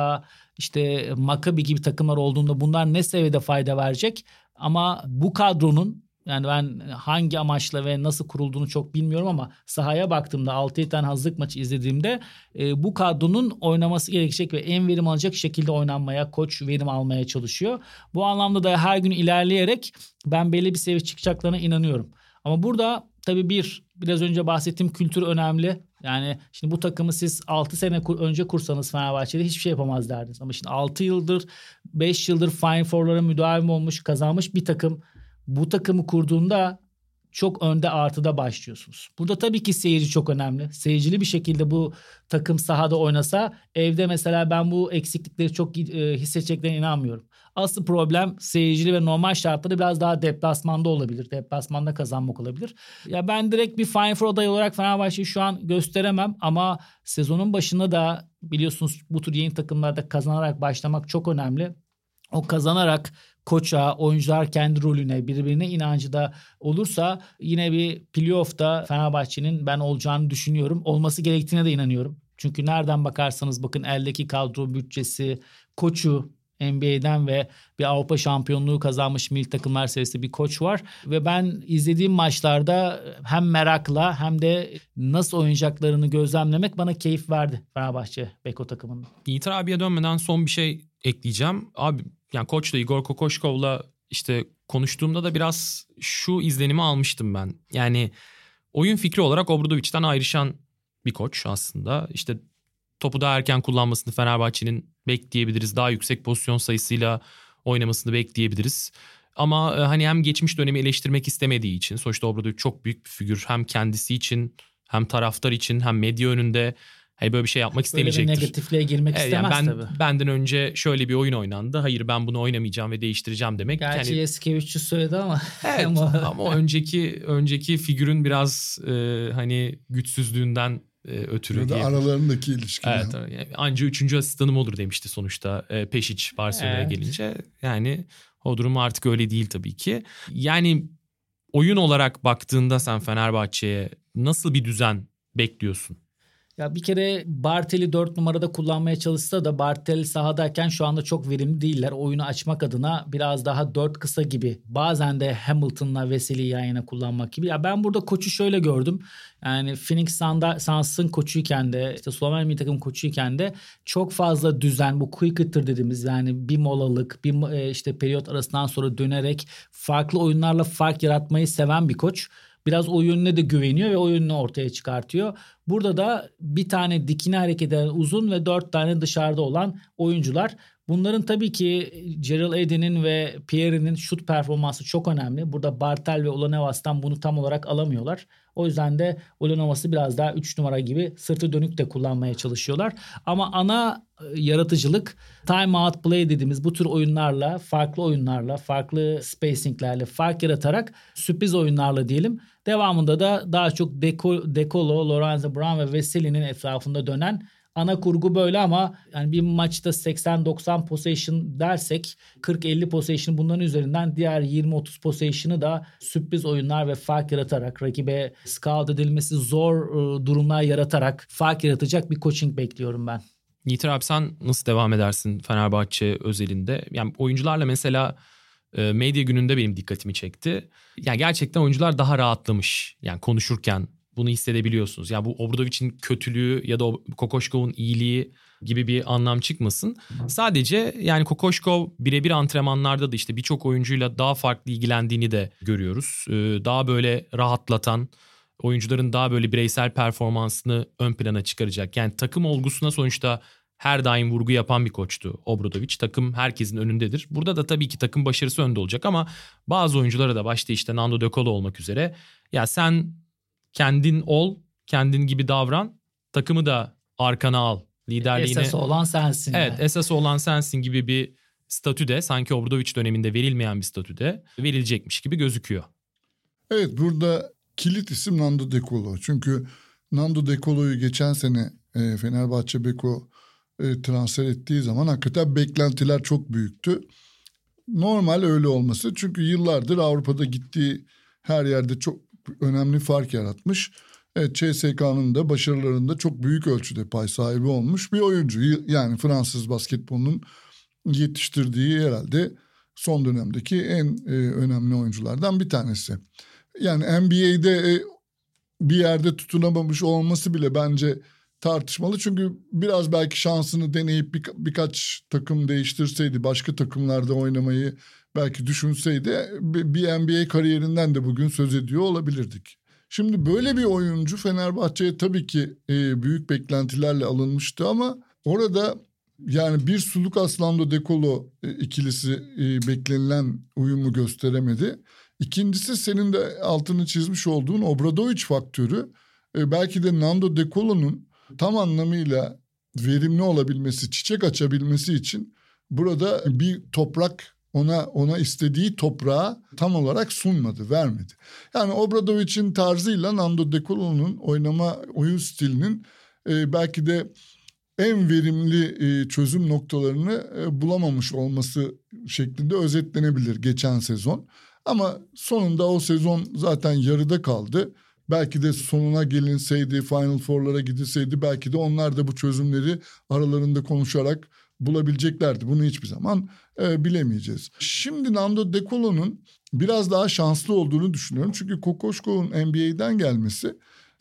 işte Maccabi gibi takımlar olduğunda bunlar ne seviyede fayda verecek? Ama bu kadronun yani ben hangi amaçla ve nasıl kurulduğunu çok bilmiyorum ama sahaya baktığımda 6-7 tane hazırlık maçı izlediğimde e, bu kadronun oynaması gerekecek ve en verim alacak şekilde oynanmaya, koç verim almaya çalışıyor. Bu anlamda da her gün ilerleyerek ben belli bir seviye çıkacaklarına inanıyorum. Ama burada tabii bir biraz önce bahsettiğim kültür önemli. Yani şimdi bu takımı siz 6 sene önce kursanız Fenerbahçe'de hiçbir şey yapamaz derdiniz. Ama şimdi 6 yıldır 5 yıldır Final Four'lara müdavim olmuş kazanmış bir takım bu takımı kurduğunda çok önde artıda başlıyorsunuz. Burada tabii ki seyirci çok önemli. Seyircili bir şekilde bu takım sahada oynasa evde mesela ben bu eksiklikleri çok e, hissedeceklerine inanmıyorum. Asıl problem seyircili ve normal şartlarda biraz daha deplasmanda olabilir. Deplasmanda kazanmak olabilir. Ya ben direkt bir Final Four adayı olarak Fenerbahçe'yi şu an gösteremem ama sezonun başında da biliyorsunuz bu tür yeni takımlarda kazanarak başlamak çok önemli. O kazanarak koça, oyuncular kendi rolüne, birbirine inancı da olursa yine bir playoff'ta Fenerbahçe'nin ben olacağını düşünüyorum. Olması gerektiğine de inanıyorum. Çünkü nereden bakarsanız bakın eldeki kadro bütçesi, koçu NBA'den ve bir Avrupa şampiyonluğu kazanmış milli takımlar seviyesinde bir koç var. Ve ben izlediğim maçlarda hem merakla hem de nasıl oynayacaklarını gözlemlemek bana keyif verdi Fenerbahçe Beko takımının. Yiğit abiye dönmeden son bir şey ekleyeceğim. Abi yani koçla Igor Kokoşkov'la işte konuştuğumda da biraz şu izlenimi almıştım ben. Yani oyun fikri olarak Obradovic'den ayrışan bir koç aslında. İşte topu daha erken kullanmasını Fenerbahçe'nin bekleyebiliriz. Daha yüksek pozisyon sayısıyla oynamasını bekleyebiliriz. Ama e, hani hem geçmiş dönemi eleştirmek istemediği için sonuçta Obradovic çok büyük bir figür. Hem kendisi için hem taraftar için hem medya önünde Hani böyle bir şey yapmak istemeyecektir. Böyle bir negatifliğe girmek evet, istemez yani ben, tabii. Benden önce şöyle bir oyun oynandı. Hayır ben bunu oynamayacağım ve değiştireceğim demek. Gerçi yani, Yeskevicius söyledi ama. Evet ama önceki önceki figürün biraz e, hani güçsüzlüğünden e, ötürü. Ya da diye. aralarındaki ilişki. Evet, yani anca üçüncü asistanım olur demişti sonuçta e, Pešić Barcelona'ya Evet. gelince. Yani o durum artık öyle değil tabii ki. Yani oyun olarak baktığında sen Fenerbahçe'ye nasıl bir düzen bekliyorsun? Ya bir kere Bartel'i 4 numarada kullanmaya çalışsa da Bartel sahadayken şu anda çok verimli değiller. Oyunu açmak adına biraz daha 4 kısa gibi. Bazen de Hamilton'la Veseli'yi yan yana kullanmak gibi. Ya ben burada koçu şöyle gördüm. Yani Phoenix Suns'ın koçuyken de işte Sloven milli takım koçuyken de çok fazla düzen bu quick hitter dediğimiz yani bir molalık bir e, işte periyot arasından sonra dönerek farklı oyunlarla fark yaratmayı seven bir koç. Biraz o yönüne de güveniyor ve o yönünü ortaya çıkartıyor. Burada da bir tane dikine hareket eden uzun ve dört tane dışarıda olan oyuncular. Bunların tabii ki Gerald Edin'in ve Pierre'nin şut performansı çok önemli. Burada Bartel ve Olanovas'tan bunu tam olarak alamıyorlar. O yüzden de Olanovas'ı biraz daha 3 numara gibi sırtı dönük de kullanmaya çalışıyorlar. Ama ana e, yaratıcılık time out play dediğimiz bu tür oyunlarla, farklı oyunlarla, farklı spacinglerle fark yaratarak sürpriz oyunlarla diyelim. Devamında da daha çok Deco, Decolo, Lorenzo Brown ve Veseli'nin etrafında dönen ana kurgu böyle ama yani bir maçta 80-90 possession dersek 40-50 possession bunların üzerinden diğer 20-30 possession'ı da sürpriz oyunlar ve fark yaratarak rakibe scout edilmesi zor e, durumlar yaratarak fark yaratacak bir coaching bekliyorum ben. Yiğiter abi sen nasıl devam edersin Fenerbahçe özelinde? Yani oyuncularla mesela e, medya gününde benim dikkatimi çekti. Yani gerçekten oyuncular daha rahatlamış. Yani konuşurken bunu hissedebiliyorsunuz. Yani bu Obradovic'in kötülüğü ya da Kokoşkov'un iyiliği gibi bir anlam çıkmasın. Sadece yani Kokoşkov birebir antrenmanlarda da işte birçok oyuncuyla daha farklı ilgilendiğini de görüyoruz. E, daha böyle rahatlatan, oyuncuların daha böyle bireysel performansını ön plana çıkaracak. Yani takım olgusuna sonuçta her daim vurgu yapan bir koçtu Obradovic. Takım herkesin önündedir. Burada da tabii ki takım başarısı önde olacak ama bazı oyunculara da başta işte Nando De Colo olmak üzere ya sen kendin ol, kendin gibi davran, takımı da arkana al. Liderliğine Esas olan sensin. Evet yani. esas olan sensin gibi bir statüde sanki Obradovic döneminde verilmeyen bir statüde verilecekmiş gibi gözüküyor. Evet burada kilit isim Nando De Colo. Çünkü Nando De Colo'yu geçen sene e, Fenerbahçe Beko e, transfer ettiği zaman hakikaten beklentiler çok büyüktü. Normal öyle olması. Çünkü yıllardır Avrupa'da gittiği her yerde çok önemli fark yaratmış. Evet CSK'nın da başarılarında çok büyük ölçüde pay sahibi olmuş bir oyuncu. Yani Fransız basketbolunun yetiştirdiği herhalde son dönemdeki en e, önemli oyunculardan bir tanesi. Yani NBA'de e, bir yerde tutunamamış olması bile bence tartışmalı. Çünkü biraz belki şansını deneyip bir, birkaç takım değiştirseydi, başka takımlarda oynamayı belki düşünseydi bir NBA kariyerinden de bugün söz ediyor olabilirdik. Şimdi böyle bir oyuncu Fenerbahçe'ye tabii ki e, büyük beklentilerle alınmıştı ama orada yani bir Suluk Aslando Dekolo e, ikilisi e, beklenilen uyumu gösteremedi. İkincisi senin de altını çizmiş olduğun Obradovic faktörü. E, belki de Nando De Colo'nun tam anlamıyla verimli olabilmesi, çiçek açabilmesi için burada bir toprak ona ona istediği toprağı tam olarak sunmadı, vermedi. Yani Obradovic'in tarzıyla Nando De Colo'nun oynama oyun stilinin e, belki de en verimli e, çözüm noktalarını e, bulamamış olması şeklinde özetlenebilir geçen sezon. Ama sonunda o sezon zaten yarıda kaldı. Belki de sonuna gelinseydi, Final Four'lara gidilseydi belki de onlar da bu çözümleri aralarında konuşarak bulabileceklerdi. Bunu hiçbir zaman e, bilemeyeceğiz. Şimdi Nando De Colo'nun biraz daha şanslı olduğunu düşünüyorum. Çünkü Kokoşkov'un NBA'den gelmesi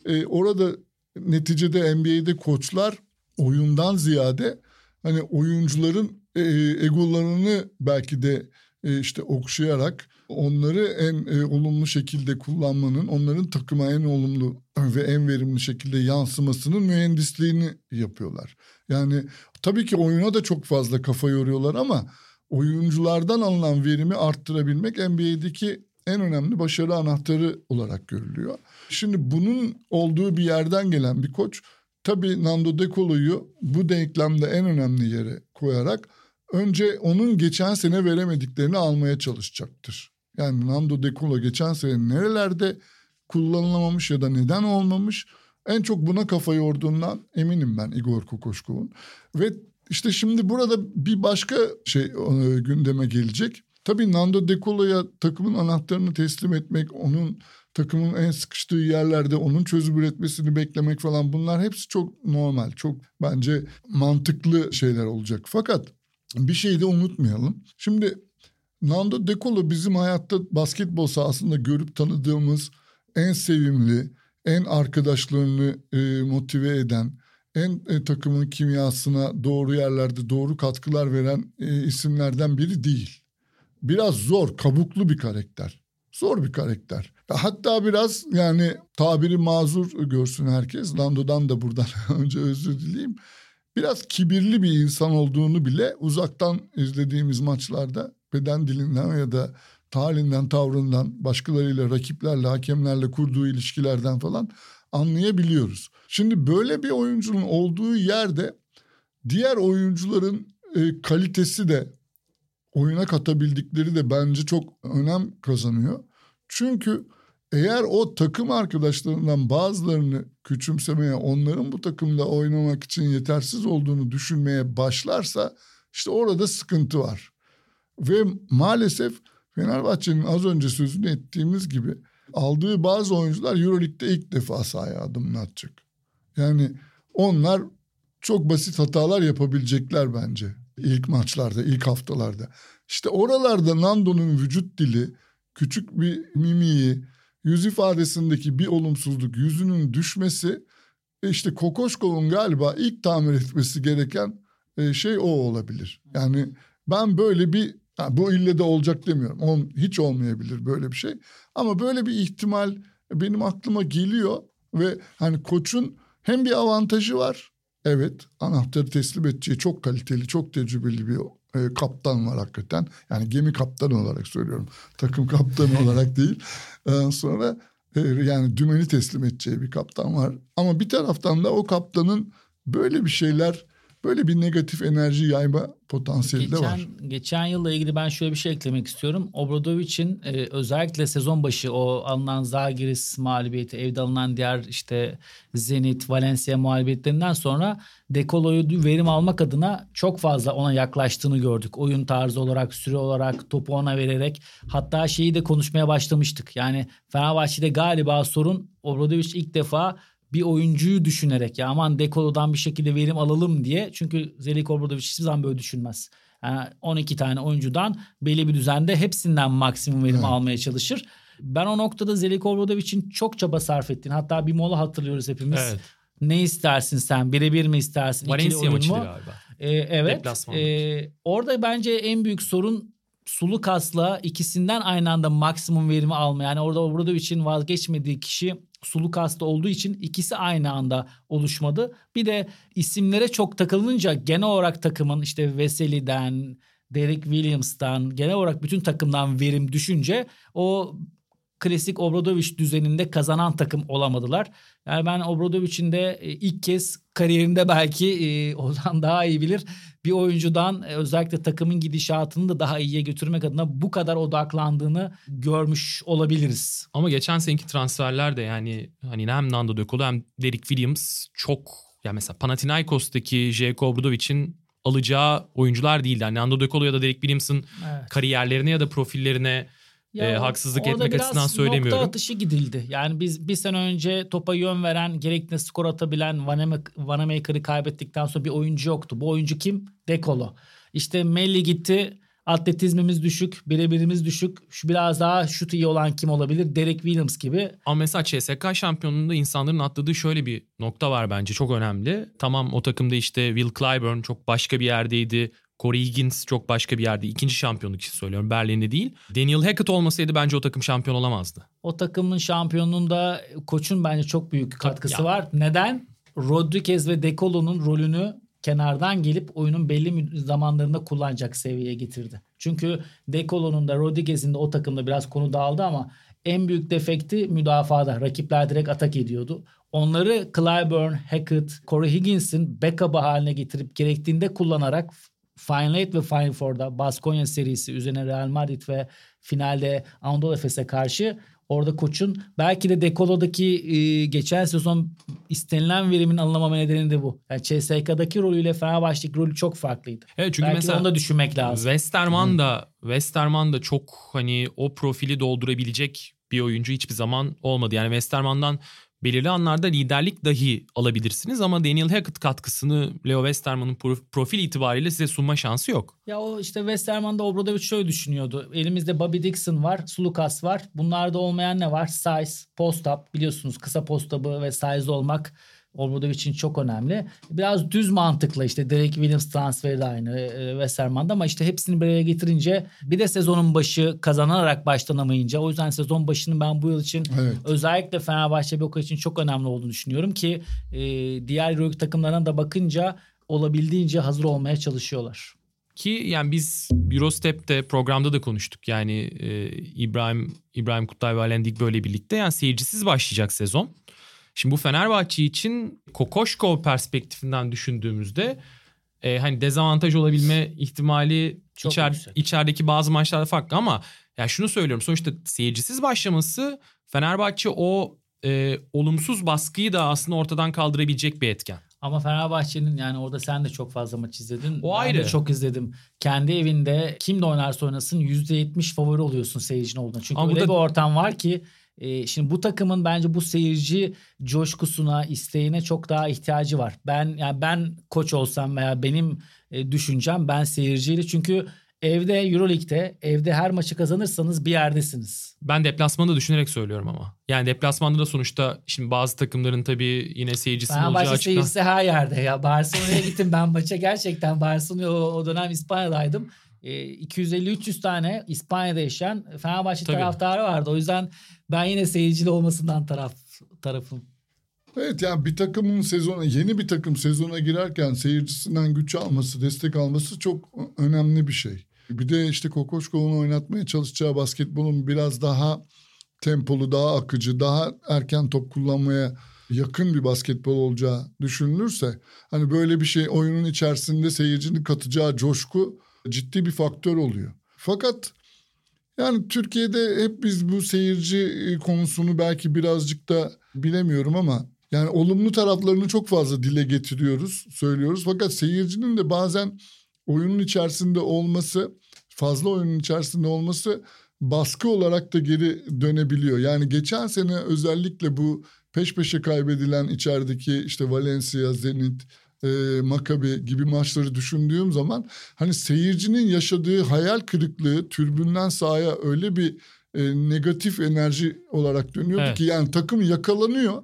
e, orada neticede NBA'de koçlar oyundan ziyade hani oyuncuların e, egolarını belki de e, işte okşayarak onları en e, olumlu şekilde kullanmanın, onların takıma en olumlu ve en verimli şekilde yansımasının mühendisliğini yapıyorlar. Yani tabii ki oyuna da çok fazla kafa yoruyorlar ama oyunculardan alınan verimi arttırabilmek NBA'deki en önemli başarı anahtarı olarak görülüyor. Şimdi bunun olduğu bir yerden gelen bir koç tabii Nando De Colo'yu bu denklemde en önemli yere koyarak önce onun geçen sene veremediklerini almaya çalışacaktır. Yani Nando De Colo geçen sene nerelerde kullanılamamış ya da neden olmamış En çok buna kafa yorduğundan eminim ben Igor Kokoşkov'un. Ve işte şimdi burada bir başka şey e, gündeme gelecek. Tabii Nando De Colo'ya takımın anahtarını teslim etmek, onun takımın en sıkıştığı yerlerde onun çözüm üretmesini beklemek falan bunlar hepsi çok normal. Çok bence mantıklı şeyler olacak. Fakat bir şey de unutmayalım. Şimdi Nando De Colo bizim hayatta basketbol sahasında görüp tanıdığımız en sevimli, en arkadaşlarını e, motive eden, en e, takımın kimyasına doğru yerlerde doğru katkılar veren e, isimlerden biri değil. Biraz zor, kabuklu bir karakter. Zor bir karakter. Hatta biraz yani tabiri mazur görsün herkes. Lando'dan da buradan önce özür dileyeyim. Biraz kibirli bir insan olduğunu bile uzaktan izlediğimiz maçlarda beden dilinden ya da halinden, tavrından, başkalarıyla, rakiplerle, hakemlerle kurduğu ilişkilerden falan anlayabiliyoruz. Şimdi böyle bir oyuncunun olduğu yerde diğer oyuncuların e, kalitesi de oyuna katabildikleri de bence çok önem kazanıyor. Çünkü eğer o takım arkadaşlarından bazılarını küçümsemeye, onların bu takımda oynamak için yetersiz olduğunu düşünmeye başlarsa işte orada sıkıntı var. Ve maalesef Fenerbahçe'nin az önce sözünü ettiğimiz gibi aldığı bazı oyuncular Euroleague'de ilk defa sahaya adımını atacak. Yani onlar çok basit hatalar yapabilecekler bence ilk maçlarda, ilk haftalarda. İşte oralarda Nando'nun vücut dili, küçük bir mimiği, yüz ifadesindeki bir olumsuzluk, yüzünün düşmesi e işte Kokoşkov'un galiba ilk tamir etmesi gereken e, şey o olabilir. Yani ben böyle bir Ha, bu ille de olacak demiyorum. hiç olmayabilir böyle bir şey. Ama böyle bir ihtimal benim aklıma geliyor ve hani koçun hem bir avantajı var. Evet anahtarı teslim edeceği çok kaliteli, çok tecrübeli bir e, kaptan var hakikaten. Yani gemi kaptanı olarak söylüyorum. Takım kaptanı olarak değil. Ondan sonra e, yani dümeni teslim edeceği bir kaptan var. Ama bir taraftan da o kaptanın böyle bir şeyler Böyle bir negatif enerji yayma potansiyeli geçen, de var. Geçen yılla ilgili ben şöyle bir şey eklemek istiyorum. Obradovic'in e, özellikle sezon başı o alınan Zagiris mağlubiyeti, evde alınan diğer işte Zenit, Valencia mağlubiyetlerinden sonra Dekolo'yu verim almak adına çok fazla ona yaklaştığını gördük. Oyun tarzı olarak, süre olarak, topu ona vererek. Hatta şeyi de konuşmaya başlamıştık. Yani Fenerbahçe'de galiba sorun Obradovic ilk defa bir oyuncuyu düşünerek ya aman Dekolo'dan bir şekilde verim alalım diye. Çünkü Zeliko burada hiçbir zaman böyle düşünmez. Yani 12 tane oyuncudan belli bir düzende hepsinden maksimum verim evet. almaya çalışır. Ben o noktada Zeliko Obradovic'in çok çaba sarf ettiğini hatta bir mola hatırlıyoruz hepimiz. Evet. Ne istersin sen? Birebir mi istersin? Valencia maçıydı galiba. Ee, evet. E, orada bence en büyük sorun sulu kasla ikisinden aynı anda maksimum verimi alma. Yani orada Obradovic'in vazgeçmediği kişi suluk hasta olduğu için ikisi aynı anda oluşmadı. Bir de isimlere çok takılınca genel olarak takımın işte Veseli'den, Derek Williams'tan genel olarak bütün takımdan verim düşünce o klasik Obradoviç düzeninde kazanan takım olamadılar. Yani ben Obradovic'in de e, ilk kez kariyerinde belki e, Ozan daha iyi bilir. Bir oyuncudan e, özellikle takımın gidişatını da daha iyiye götürmek adına bu kadar odaklandığını görmüş olabiliriz. Ama geçen seneki transferler de yani hani hem Nando De Colo hem Derek Williams çok yani mesela Panathinaikos'taki Jeko Obradovic'in alacağı oyuncular değildi. Yani Nando De Colo ya da Derek Williams'ın evet. kariyerlerine ya da profillerine ya e, haksızlık etmek açısından söylemiyorum. Orada nokta atışı gidildi. Yani biz bir sene önce topa yön veren, gerekli skor atabilen Vanamaker'ı kaybettikten sonra bir oyuncu yoktu. Bu oyuncu kim? Dekolo. İşte Melli gitti. Atletizmimiz düşük, birebirimiz düşük. Şu biraz daha şut iyi olan kim olabilir? Derek Williams gibi. Ama mesela CSK şampiyonluğunda insanların atladığı şöyle bir nokta var bence çok önemli. Tamam o takımda işte Will Clyburn çok başka bir yerdeydi. Corey Higgins çok başka bir yerde. İkinci şampiyonluk için söylüyorum. Berlin'de değil. Daniel Hackett olmasaydı bence o takım şampiyon olamazdı. O takımın şampiyonluğunda koçun bence çok büyük katkısı ya. var. Neden? Rodriguez ve Decolo'nun rolünü kenardan gelip oyunun belli zamanlarında kullanacak seviyeye getirdi. Çünkü Decolo'nun da Rodriguez'in de o takımda biraz konu dağıldı ama en büyük defekti müdafada. Rakipler direkt atak ediyordu. Onları Clyburn, Hackett, Corey Higgins'in backup'ı haline getirip gerektiğinde kullanarak Final Eight ve Final Four'da Baskonya serisi üzerine Real Madrid ve finalde Anadolu Efes'e karşı Orada koçun belki de Dekolo'daki e, geçen sezon istenilen verimin alınamama nedeni de bu. Yani CSK'daki rolüyle Fenerbahçe'deki rolü çok farklıydı. Evet çünkü belki mesela onu da düşünmek lazım. Westerman da Westerman da çok hani o profili doldurabilecek bir oyuncu hiçbir zaman olmadı. Yani Westerman'dan belirli anlarda liderlik dahi alabilirsiniz ama Daniel Hackett katkısını Leo Westerman'ın profil itibariyle size sunma şansı yok. Ya o işte Westerman'da Obradovic şöyle düşünüyordu. Elimizde Bobby Dixon var, Sulukas var. Bunlarda olmayan ne var? Size, post-up biliyorsunuz kısa post-up'ı ve size olmak Obradovic için çok önemli. Biraz düz mantıkla işte Derek Williams transferi de aynı e, Westerman'da ama işte hepsini bir araya getirince bir de sezonun başı kazanarak başlanamayınca o yüzden sezon başının ben bu yıl için evet. özellikle Fenerbahçe Boka için çok önemli olduğunu düşünüyorum ki e, diğer Euroleague takımlarına da bakınca olabildiğince hazır olmaya çalışıyorlar. Ki yani biz Eurostep'te programda da konuştuk. Yani e, İbrahim İbrahim Kutay ve Alendik böyle birlikte yani seyircisiz başlayacak sezon. Şimdi bu Fenerbahçe için Kokoşkov perspektifinden düşündüğümüzde e, hani dezavantaj olabilme ihtimali Çok içer, içerideki bazı maçlarda farklı ama ya şunu söylüyorum sonuçta seyircisiz başlaması Fenerbahçe o e, olumsuz baskıyı da aslında ortadan kaldırabilecek bir etken. Ama Fenerbahçe'nin yani orada sen de çok fazla maç izledin. O ben ayrı. de çok izledim. Kendi evinde kim de oynarsa oynasın %70 favori oluyorsun seyircinin olduğunda. Çünkü Ama öyle da... bir ortam var ki e, şimdi bu takımın bence bu seyirci coşkusuna, isteğine çok daha ihtiyacı var. Ben yani ben koç olsam veya benim e, düşüncem ben seyirciyle çünkü evde Euroleague'de evde her maçı kazanırsanız bir yerdesiniz. Ben deplasmanı da düşünerek söylüyorum ama. Yani deplasmanda da sonuçta şimdi bazı takımların tabii yine seyircisinin ben olacağı açıktan. seyircisi her yerde ya. Barcelona'ya gittim ben maça gerçekten Barcelona o, o dönem İspanya'daydım. 250-300 tane İspanya'da yaşayan Fenerbahçe Tabii. taraftarı vardı. O yüzden ben yine seyircili olmasından taraf tarafım. Evet yani bir takımın sezona yeni bir takım sezona girerken seyircisinden güç alması, destek alması çok önemli bir şey. Bir de işte Kokoşkov'un oynatmaya çalışacağı basketbolun biraz daha tempolu, daha akıcı, daha erken top kullanmaya yakın bir basketbol olacağı düşünülürse hani böyle bir şey oyunun içerisinde seyircinin katacağı coşku ciddi bir faktör oluyor. Fakat yani Türkiye'de hep biz bu seyirci e, konusunu belki birazcık da bilemiyorum ama yani olumlu taraflarını çok fazla dile getiriyoruz, söylüyoruz. Fakat seyircinin de bazen oyunun içerisinde olması, fazla oyunun içerisinde olması baskı olarak da geri dönebiliyor. Yani geçen sene özellikle bu peş peşe kaybedilen içerideki işte Valencia, Zenit, e, Makabi gibi maçları düşündüğüm zaman hani seyircinin yaşadığı hayal kırıklığı türbünden sahaya öyle bir e, negatif enerji olarak dönüyordu evet. ki yani takım yakalanıyor.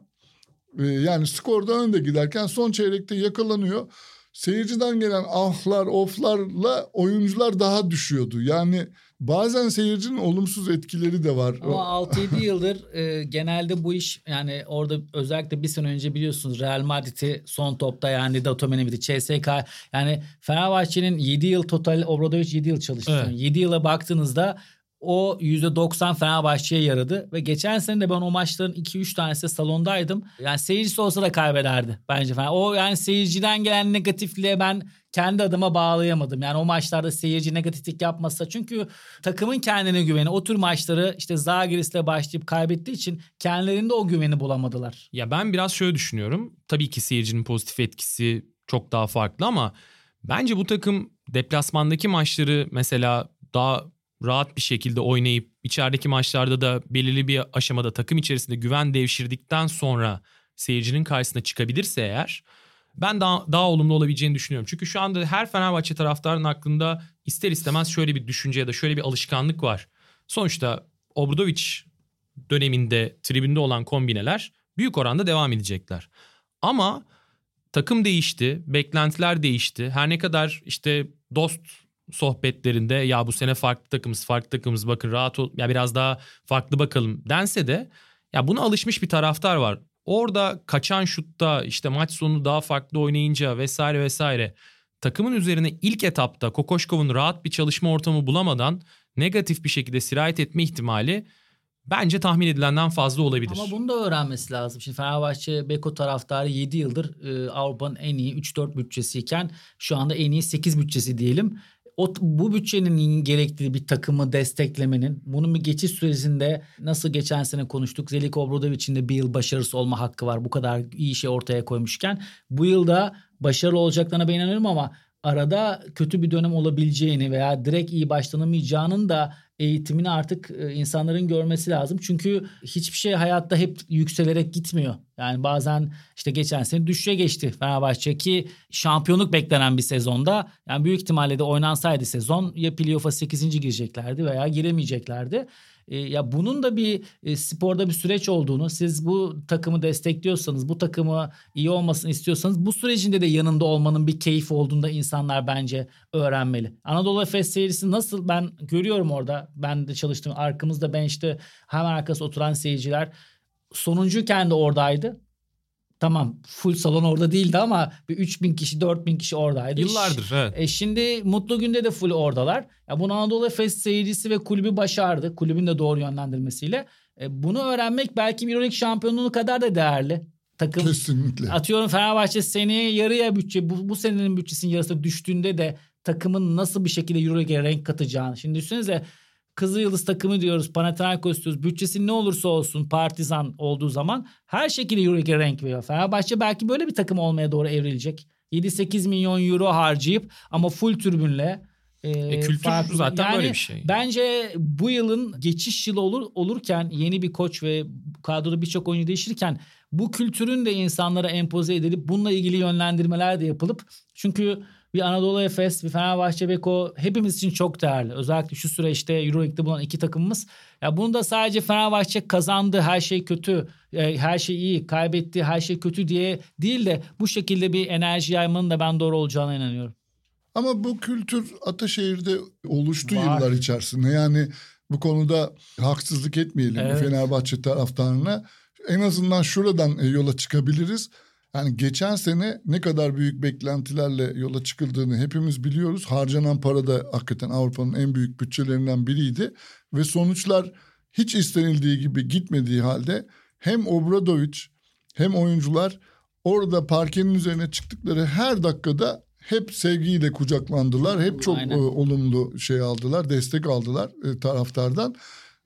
E, yani skorda önde giderken son çeyrekte yakalanıyor. Seyirciden gelen ahlar, oflarla oyuncular daha düşüyordu. Yani Bazen seyircinin olumsuz etkileri de var. Ama 6-7 yıldır e, genelde bu iş yani orada özellikle bir sene önce biliyorsunuz Real Madrid'i son topta yani Datomene'di, CSK yani Fenerbahçe'nin 7 yıl total Obradovic 7 yıl çalıştı. Evet. 7 yıla baktığınızda o %90 Fenerbahçe'ye yaradı ve geçen sene de ben o maçların 2-3 tanesi salondaydım. Yani seyircisi olsa da kaybederdi bence falan. O yani seyirciden gelen negatifliğe ben kendi adıma bağlayamadım. Yani o maçlarda seyirci negatiflik yapmasa çünkü takımın kendine güveni o tür maçları işte Zagiris'le başlayıp kaybettiği için kendilerinde o güveni bulamadılar. Ya ben biraz şöyle düşünüyorum. Tabii ki seyircinin pozitif etkisi çok daha farklı ama bence bu takım deplasmandaki maçları mesela daha rahat bir şekilde oynayıp içerideki maçlarda da belirli bir aşamada takım içerisinde güven devşirdikten sonra seyircinin karşısına çıkabilirse eğer ben daha, daha olumlu olabileceğini düşünüyorum. Çünkü şu anda her Fenerbahçe taraftarının aklında ister istemez şöyle bir düşünce ya da şöyle bir alışkanlık var. Sonuçta Obradovic döneminde tribünde olan kombineler büyük oranda devam edecekler. Ama takım değişti, beklentiler değişti. Her ne kadar işte dost sohbetlerinde ya bu sene farklı takımız, farklı takımız bakın rahat ol ya biraz daha farklı bakalım dense de ya buna alışmış bir taraftar var. Orada kaçan şutta işte maç sonu daha farklı oynayınca vesaire vesaire takımın üzerine ilk etapta Kokoşkov'un rahat bir çalışma ortamı bulamadan negatif bir şekilde sirayet etme ihtimali bence tahmin edilenden fazla olabilir. Ama bunu da öğrenmesi lazım. Şimdi Fenerbahçe Beko taraftarı 7 yıldır e, Avrupa'nın en iyi 3-4 bütçesiyken şu anda en iyi 8 bütçesi diyelim. O, bu bütçenin gerektiği bir takımı desteklemenin bunun bir geçiş sürecinde nasıl geçen sene konuştuk Zeliko Obradovic'in de bir yıl başarısı olma hakkı var bu kadar iyi şey ortaya koymuşken. Bu yılda başarılı olacaklarına ben inanıyorum ama arada kötü bir dönem olabileceğini veya direkt iyi başlanamayacağının da eğitimini artık e, insanların görmesi lazım. Çünkü hiçbir şey hayatta hep yükselerek gitmiyor. Yani bazen işte geçen sene düşüşe geçti Fenerbahçe ki şampiyonluk beklenen bir sezonda yani büyük ihtimalle de oynansaydı sezon ya playoff'a 8. gireceklerdi veya giremeyeceklerdi. E, ya bunun da bir e, sporda bir süreç olduğunu, siz bu takımı destekliyorsanız, bu takımı iyi olmasını istiyorsanız bu sürecinde de yanında olmanın bir keyfi olduğunu da insanlar bence öğrenmeli. Anadolu Efes seyircisi nasıl ben görüyorum orada. Ben de çalıştım arkamızda ben işte hemen arkası oturan seyirciler sonuncuyken de oradaydı. Tamam full salon orada değildi ama bir 3000 kişi 4000 kişi oradaydı. Yıllardır evet. E şimdi Mutlu Gün'de de full oradalar. Ya bunu Anadolu Efes seyircisi ve kulübü başardı. Kulübün de doğru yönlendirmesiyle. E bunu öğrenmek belki bir Euroleague şampiyonluğu kadar da değerli. Takım Kesinlikle. atıyorum Fenerbahçe seneye yarıya bütçe bu, bu senenin bütçesinin yarısı düştüğünde de takımın nasıl bir şekilde Euroleague'e renk katacağını. Şimdi düşünsenize Kızıl Yıldız takımı diyoruz, Panathinaikos diyoruz. Bütçesi ne olursa olsun Partizan olduğu zaman her şekilde Euroleague'e renk veriyor. Fenerbahçe belki böyle bir takım olmaya doğru evrilecek. 7-8 milyon euro harcayıp ama full türbünle e, E, kültür farklı- zaten böyle bir şey. Bence bu yılın geçiş yılı olur olurken yeni bir koç ve kadroda birçok oyuncu değişirken bu kültürün de insanlara empoze edilip bununla ilgili yönlendirmeler de yapılıp çünkü bir Anadolu Efes, bir Fenerbahçe Beko hepimiz için çok değerli. Özellikle şu süreçte Euroleague'de bulunan iki takımımız. Ya bunu da sadece Fenerbahçe kazandı, her şey kötü, e, her şey iyi, kaybetti, her şey kötü diye değil de bu şekilde bir enerji yaymanın da ben doğru olacağına inanıyorum. Ama bu kültür Ataşehir'de oluştu Var. yıllar içerisinde. Yani bu konuda haksızlık etmeyelim Evet. Fenerbahçe taraftarına. En azından şuradan e, yola çıkabiliriz. Yani geçen sene ne kadar büyük beklentilerle yola çıkıldığını hepimiz biliyoruz. Harcanan para da hakikaten Avrupa'nın en büyük bütçelerinden biriydi. Ve sonuçlar hiç istenildiği gibi gitmediği halde hem Obradovic hem oyuncular orada parkenin üzerine çıktıkları her dakikada hep sevgiyle kucaklandılar. Hep çok Aynen. e, olumlu şey aldılar, destek aldılar e, taraftardan.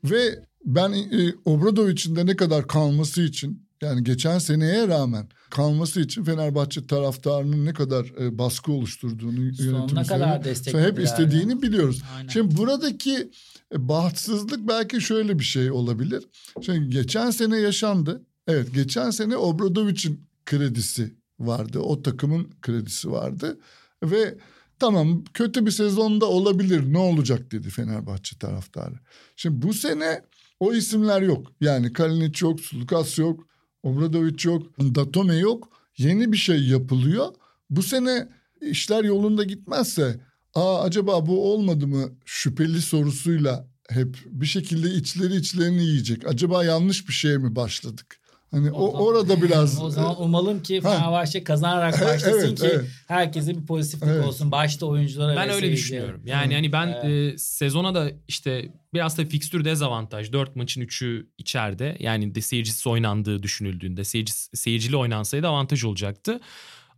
Ve ben e, Obradovic'in de ne kadar kalması için yani geçen seneye rağmen kalması için Fenerbahçe taraftarının ne kadar e, baskı oluşturduğunu Sonuna yönetim kadar desteklediler hep istediğini biliyoruz. Aynen. Şimdi buradaki e, bahtsızlık belki şöyle bir şey olabilir. Şimdi geçen sene yaşandı. Evet geçen sene Obradovic'in kredisi vardı. O takımın kredisi vardı. Ve tamam kötü bir sezonda olabilir ne olacak dedi Fenerbahçe taraftarı. Şimdi bu sene o isimler yok. Yani Kalinic yok, Sulukas yok, Obradovic yok, Datome yok. Yeni bir şey yapılıyor. Bu sene işler yolunda gitmezse aa acaba bu olmadı mı şüpheli sorusuyla hep bir şekilde içleri içlerini yiyecek. Acaba yanlış bir şeye mi başladık? Hani o, zaman- orada biraz O zaman umalım ki. Fenerbahçe kazanarak Evet, başlasın evet, ki evet. herkese bir pozitiflik Evet. olsun. Başta oyunculara Ben öyle düşünüyorum. Yani hani ben e, sezona da işte biraz da fikstür dezavantaj. 4 maçın 3'ü içeride. Yani de seyircisiz oynandığı düşünüldüğünde seyirci, seyircili oynansaydı avantaj olacaktı.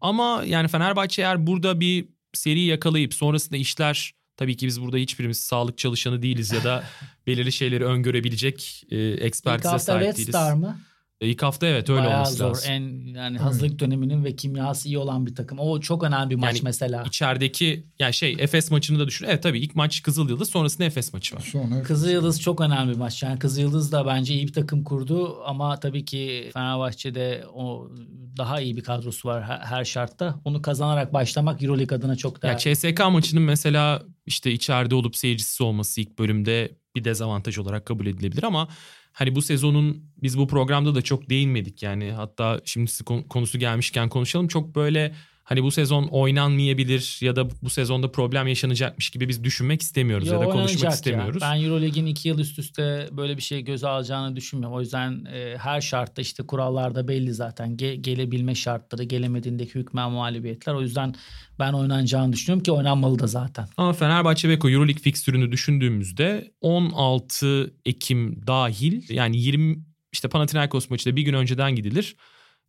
Ama yani Fenerbahçe eğer burada bir seri yakalayıp sonrasında işler tabii ki biz burada hiçbirimiz sağlık çalışanı değiliz ya da belirli şeyleri öngörebilecek e, ekspertize sahip Red değiliz. Star mı? E, İlk hafta evet öyle Bayağı olması zor. lazım. En yani hazırlık döneminin ve kimyası iyi olan bir takım. O çok önemli bir maç Yani mesela. İçerideki yani şey Efes maçını da düşün. Evet tabii ilk maç Kızılyıldız sonrasında Efes maçı var. sonra Kızıl Yıldız çok önemli bir maç. Yani Kızıl Yıldız da bence iyi bir takım kurdu ama tabii ki Fenerbahçe'de o daha iyi bir kadrosu var her, şartta. Onu kazanarak başlamak EuroLeague adına çok Ya değerli. CSK maçının mesela işte içeride olup seyircisi olması ilk bölümde bir dezavantaj olarak kabul edilebilir ama hani bu sezonun biz bu programda da çok değinmedik yani. Hatta şimdi konusu gelmişken konuşalım. Çok böyle hani bu sezon oynanmayabilir ya da bu sezonda problem yaşanacakmış gibi biz düşünmek istemiyoruz ya, Yo, da konuşmak ya. istemiyoruz. Ben Euroleague'in iki yıl üst üste böyle bir şey göze alacağını düşünmüyorum. O yüzden e, her şartta işte kurallarda belli zaten. Ge- gelebilme şartları, gelemediğindeki hükmen mağlubiyetler. O yüzden ben oynanacağını düşünüyorum ki oynanmalı da zaten. Ama Fenerbahçe Beko Euroleague fikstürünü düşündüğümüzde 16 Ekim dahil yani 20 işte Panathinaikos maçı da bir gün önceden gidilir.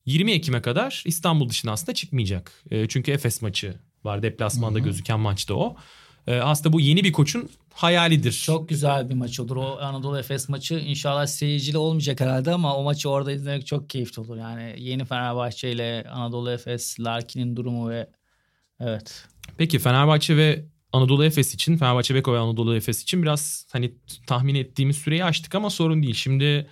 20 Ekim'e kadar İstanbul dışına aslında çıkmayacak. E, çünkü Efes maçı var deplasmanda Hı hı. gözüken maçta o. E, aslında bu yeni bir koçun hayalidir. Çok güzel bir maç olur. O Anadolu Efes maçı inşallah seyircili olmayacak herhalde ama o maçı orada izlemek çok keyifli olur. Yani yeni Fenerbahçe ile Anadolu Efes, Larkin'in durumu ve evet. Peki Fenerbahçe ve Anadolu Efes için, Fenerbahçe Beko ve Anadolu Efes için biraz hani tahmin ettiğimiz süreyi açtık ama sorun değil. Şimdi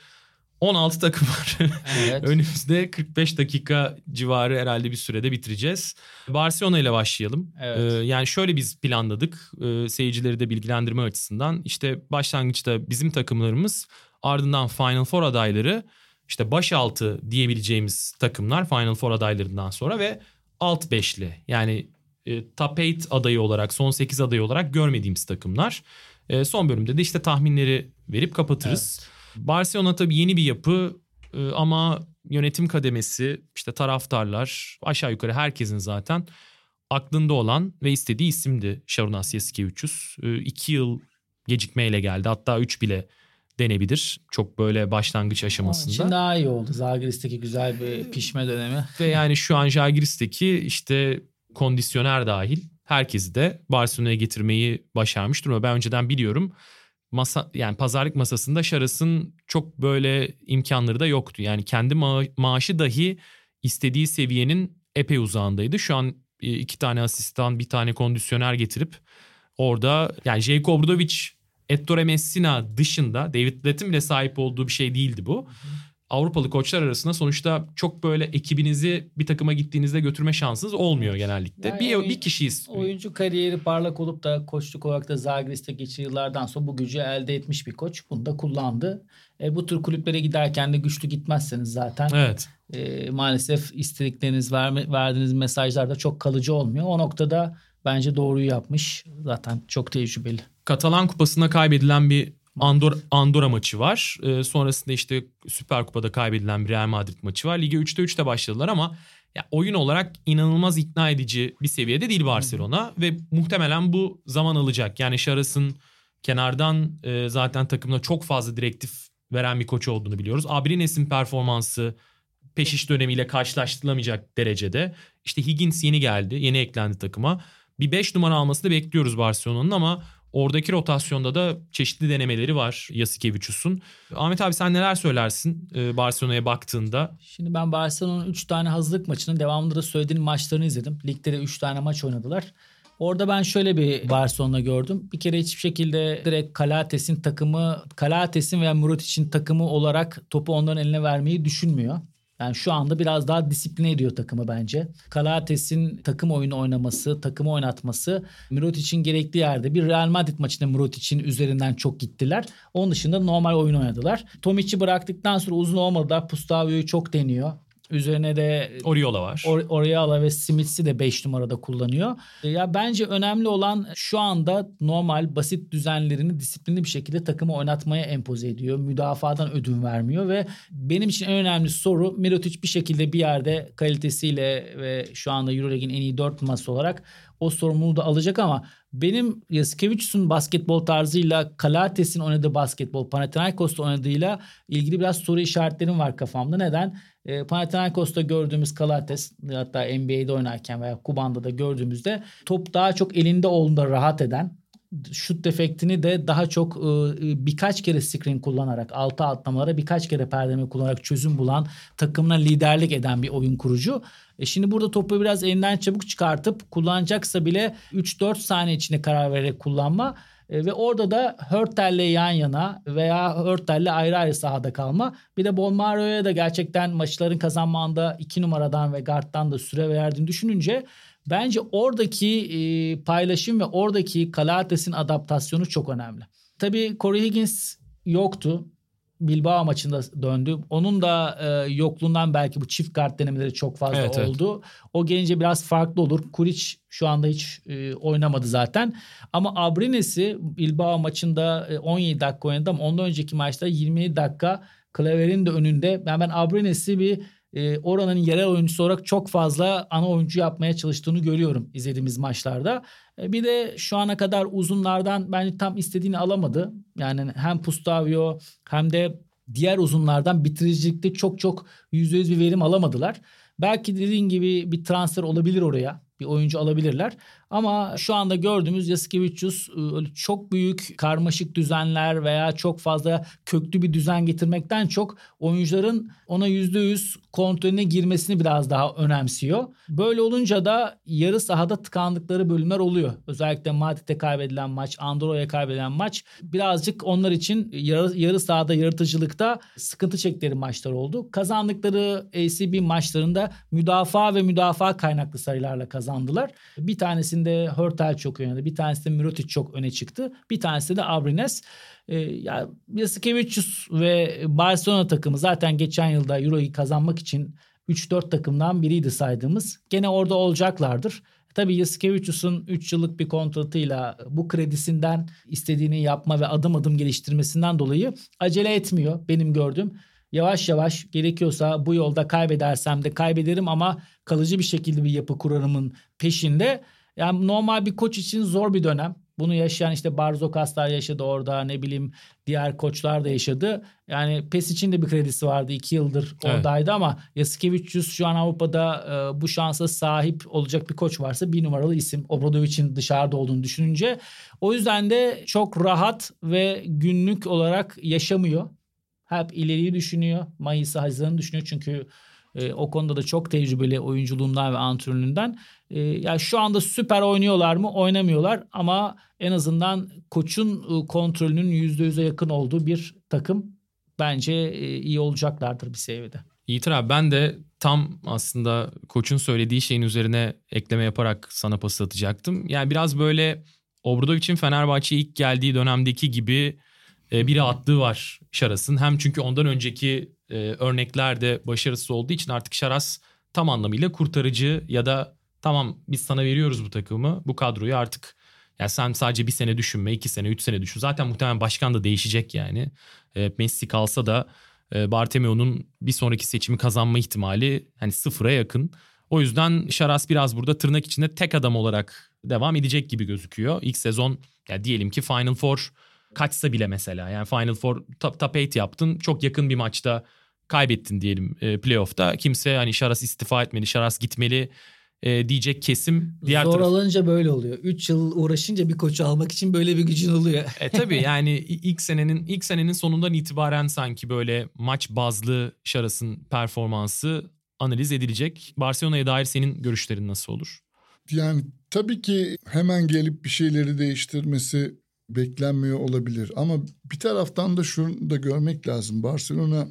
16 takım var. Evet. Önümüzde 45 dakika civarı herhalde bir sürede bitireceğiz. Barcelona ile başlayalım. Evet. Ee, yani şöyle biz planladık ee, seyircileri de bilgilendirme açısından. İşte başlangıçta bizim takımlarımız ardından Final Four adayları işte başaltı diyebileceğimiz takımlar Final Four adaylarından sonra ve alt beşli yani e, top 8 adayı olarak son 8 adayı olarak görmediğimiz takımlar. E, son bölümde de işte tahminleri verip kapatırız. Barcelona tabii yeni bir yapı e, ama yönetim kademesi işte taraftarlar aşağı yukarı herkesin zaten aklında olan ve istediği isimdi Şarunas Yasikevicius. E, iki yıl gecikmeyle geldi hatta üç bile denebilir. Çok böyle başlangıç aşamasında. için daha iyi oldu. Zagris'teki güzel bir pişme dönemi. Ve yani şu an Žalgiris'teki işte kondisyoner dahil herkesi de Barcelona'ya getirmeyi başarmış durumda. Ben önceden biliyorum. Masa yani pazarlık masasında Şaras'ın çok böyle imkanları da yoktu. Yani kendi ma- maaşı dahi istediği seviyenin epey uzağındaydı. Şu an e, iki tane asistan, bir tane kondisyoner getirip orada yani Jake Obradovic, Ettore Messina dışında David Blatt'in bile sahip olduğu bir şey değildi bu. Avrupalı koçlar arasında sonuçta çok böyle ekibinizi bir takıma gittiğinizde götürme şansınız olmuyor genellikle. Yani bir oyun- bir kişiyiz. Oyuncu kariyeri parlak olup da koçluk olarak da Zagris'te geçirdiği yıllardan sonra bu gücü elde etmiş bir koç. Bunu da kullandı. E, bu tür kulüplere giderken de güçlü gitmezseniz zaten Evet. e, maalesef istedikleriniz verme, verdiğiniz mesajlar da çok kalıcı olmuyor. O noktada bence doğruyu yapmış. Zaten çok tecrübeli. Katalan Kupası'nda kaybedilen bir Andor Andorra maçı var. Ee, sonrasında işte Süper Kupa'da kaybedilen bir Real Madrid maçı var. Lige 3'te 3'te başladılar ama ya oyun olarak inanılmaz ikna edici bir seviyede değil Barcelona ve muhtemelen bu zaman alacak. Yani Şaras'ın kenardan e, zaten takımda çok fazla direktif veren bir koç olduğunu biliyoruz. Abrines'in performansı peşiş dönemiyle karşılaştırılamayacak derecede. İşte Higgins yeni geldi, yeni eklendi takıma. Bir 5 numara almasını bekliyoruz Barcelona'nın ama oradaki rotasyonda da çeşitli denemeleri var Yasikevicius'un. Ahmet abi sen neler söylersin e, Barcelona'ya baktığında? Şimdi ben Barcelona'nın 3 tane hazırlık maçının devamında da söylediğim maçlarını izledim. Ligde de 3 tane maç oynadılar. Orada ben şöyle bir Barcelona gördüm. Bir kere hiçbir şekilde direkt Kalates'in takımı, Kalates'in veya Murotic'in takımı olarak topu onların eline vermeyi düşünmüyor. Yani şu anda biraz daha disipline ediyor takımı bence. Kalates'in takım oyunu oynaması, takımı oynatması Mirotic'in gerektiği yerde bir Real Madrid maçında Mirotic'in üzerinden çok gittiler. Onun dışında normal oyun oynadılar. Tomic'i bıraktıktan sonra uzun olmadılar. Pustavio'yu çok deniyor. Üzerine de Oriola var. Or- Oriala ve Smiths'i de 5 numarada kullanıyor. Ya bence önemli olan şu anda normal basit düzenlerini disiplinli bir şekilde takımı oynatmaya empoze ediyor. Müdafadan ödün vermiyor ve benim için en önemli soru Mirotic bir şekilde bir yerde kalitesiyle ve şu anda EuroLeague'in en iyi 4 numarası olarak o sorumluluğu da alacak ama benim Yasikevicius'un basketbol tarzıyla Kalates'in oynadığı basketbol, Panathinaikos'ta oynadığıyla ilgili biraz soru işaretlerim var kafamda. Neden? E, Panathinaikos'ta gördüğümüz Kalates hatta NBA'de oynarken veya Kuban'da da gördüğümüzde top daha çok elinde olduğunda rahat eden şut defektini de daha çok e, birkaç kere screen kullanarak altı atlamalara birkaç kere perdeme kullanarak çözüm bulan takımına liderlik eden bir oyun kurucu. E şimdi burada topu biraz elinden çabuk çıkartıp kullanacaksa bile 3-4 saniye içinde karar vererek kullanma e, ve orada da Hörtel'le yan yana veya Hörtel'le ayrı ayrı sahada kalma. Bir de Bolmaro'ya da gerçekten maçların kazanmanda 2 numaradan ve guard'dan da süre verdiğini düşününce bence oradaki e, paylaşım ve oradaki Kalates'in adaptasyonu çok önemli. Tabii Corey Higgins yoktu. Bilbao maçında döndü. Onun da e, yokluğundan belki bu çift kart denemeleri çok fazla Evet, evet. oldu. O gelince biraz farklı olur. Kuric şu anda hiç e, oynamadı zaten. Ama Abrines'i Bilbao maçında e, 17 dakika oynadı ama ondan önceki maçta 27 dakika Klaver'in de önünde. Ben, ben Abrines'i bir e, oranın yerel oyuncusu olarak çok fazla ana oyuncu yapmaya çalıştığını görüyorum izlediğimiz maçlarda. E, bir de şu ana kadar uzunlardan bence tam istediğini alamadı. Yani hem Pustavio hem de diğer uzunlardan bitiricilikte çok çok %100 bir verim alamadılar. Belki dediğin gibi bir transfer olabilir oraya. bir oyuncu alabilirler. Ama şu anda gördüğümüz Yasikevicius e, çok büyük karmaşık düzenler veya çok fazla köklü bir düzen getirmekten çok oyuncuların ona %100 kontrolüne girmesini biraz daha önemsiyor. Böyle olunca da yarı sahada tıkandıkları bölümler oluyor. Özellikle Madrid'e kaybedilen maç, Andorra'ya kaybedilen maç birazcık onlar için yarı, yarı sahada yaratıcılıkta sıkıntı çektikleri maçlar oldu. Kazandıkları ACB maçlarında müdafaa ve müdafaa kaynaklı sayılarla kazandılar. Bir tanesinde Hörtel çok oynadı. Bir tanesinde Mirotic çok öne çıktı. Bir tanesinde de Abrines. E, ya Yasikevicius ve Barcelona takımı zaten geçen yılda Euro'yu kazanmak için 3-4 takımdan biriydi saydığımız. Gene orada olacaklardır. Tabii Yasikevicius'un 3 yıllık bir kontratıyla bu kredisinden istediğini yapma ve adım adım geliştirmesinden dolayı acele etmiyor benim gördüğüm. Yavaş yavaş gerekiyorsa bu yolda kaybedersem de kaybederim ama kalıcı bir şekilde bir yapı kurarımın peşinde. Yani normal bir koç için zor bir dönem. Bunu yaşayan işte Barzokaslar yaşadı orada ne bileyim diğer koçlar da yaşadı. Yani PES için de bir kredisi vardı iki yıldır oradaydı evet. ama Yasikevicius şu an Avrupa'da e, bu şansa sahip olacak bir koç varsa bir numaralı isim. Obradovic'in dışarıda olduğunu düşününce. O yüzden de çok rahat ve günlük olarak yaşamıyor. Hep ileriyi düşünüyor. Mayıs'ı Haziran'ı düşünüyor çünkü e, o konuda da çok tecrübeli oyunculuğundan ve antrenörlüğünden. E, ya şu anda süper oynuyorlar mı? Oynamıyorlar ama en azından koçun e, kontrolünün %100'e yakın olduğu bir takım bence e, iyi olacaklardır bir seviyede. Yiğitir abi ben de tam aslında koçun söylediği şeyin üzerine ekleme yaparak sana pas atacaktım. Yani biraz böyle Obradovic'in Fenerbahçe'ye ilk geldiği dönemdeki gibi e, bir rahatlığı var Şaras'ın. Hem çünkü ondan önceki örneklerde başarısız olduğu için artık Şaras tam anlamıyla kurtarıcı ya da tamam biz sana veriyoruz bu takımı bu kadroyu artık yani sen sadece bir sene düşünme iki sene üç sene düşün. Zaten muhtemelen başkan da değişecek yani. E, Messi kalsa da e, Bartomeu'nun bir sonraki seçimi kazanma ihtimali hani sıfıra yakın. O yüzden Şaras biraz burada tırnak içinde tek adam olarak devam edecek gibi gözüküyor. İlk sezon ya diyelim ki Final Four kaçsa bile mesela yani Final Four top, top 8 yaptın çok yakın bir maçta kaybettin diyelim e, playoff'ta. Kimse hani Şaras istifa etmeli, Şaras gitmeli e, diyecek kesim. Diğer Zor taraf... alınca böyle oluyor. 3 yıl uğraşınca bir koçu almak için böyle bir gücün oluyor. e tabii yani ilk senenin ilk senenin sonundan itibaren sanki böyle maç bazlı Şaras'ın performansı analiz edilecek. Barcelona'ya dair senin görüşlerin nasıl olur? Yani tabii ki hemen gelip bir şeyleri değiştirmesi beklenmiyor olabilir. Ama bir taraftan da şunu da görmek lazım. Barcelona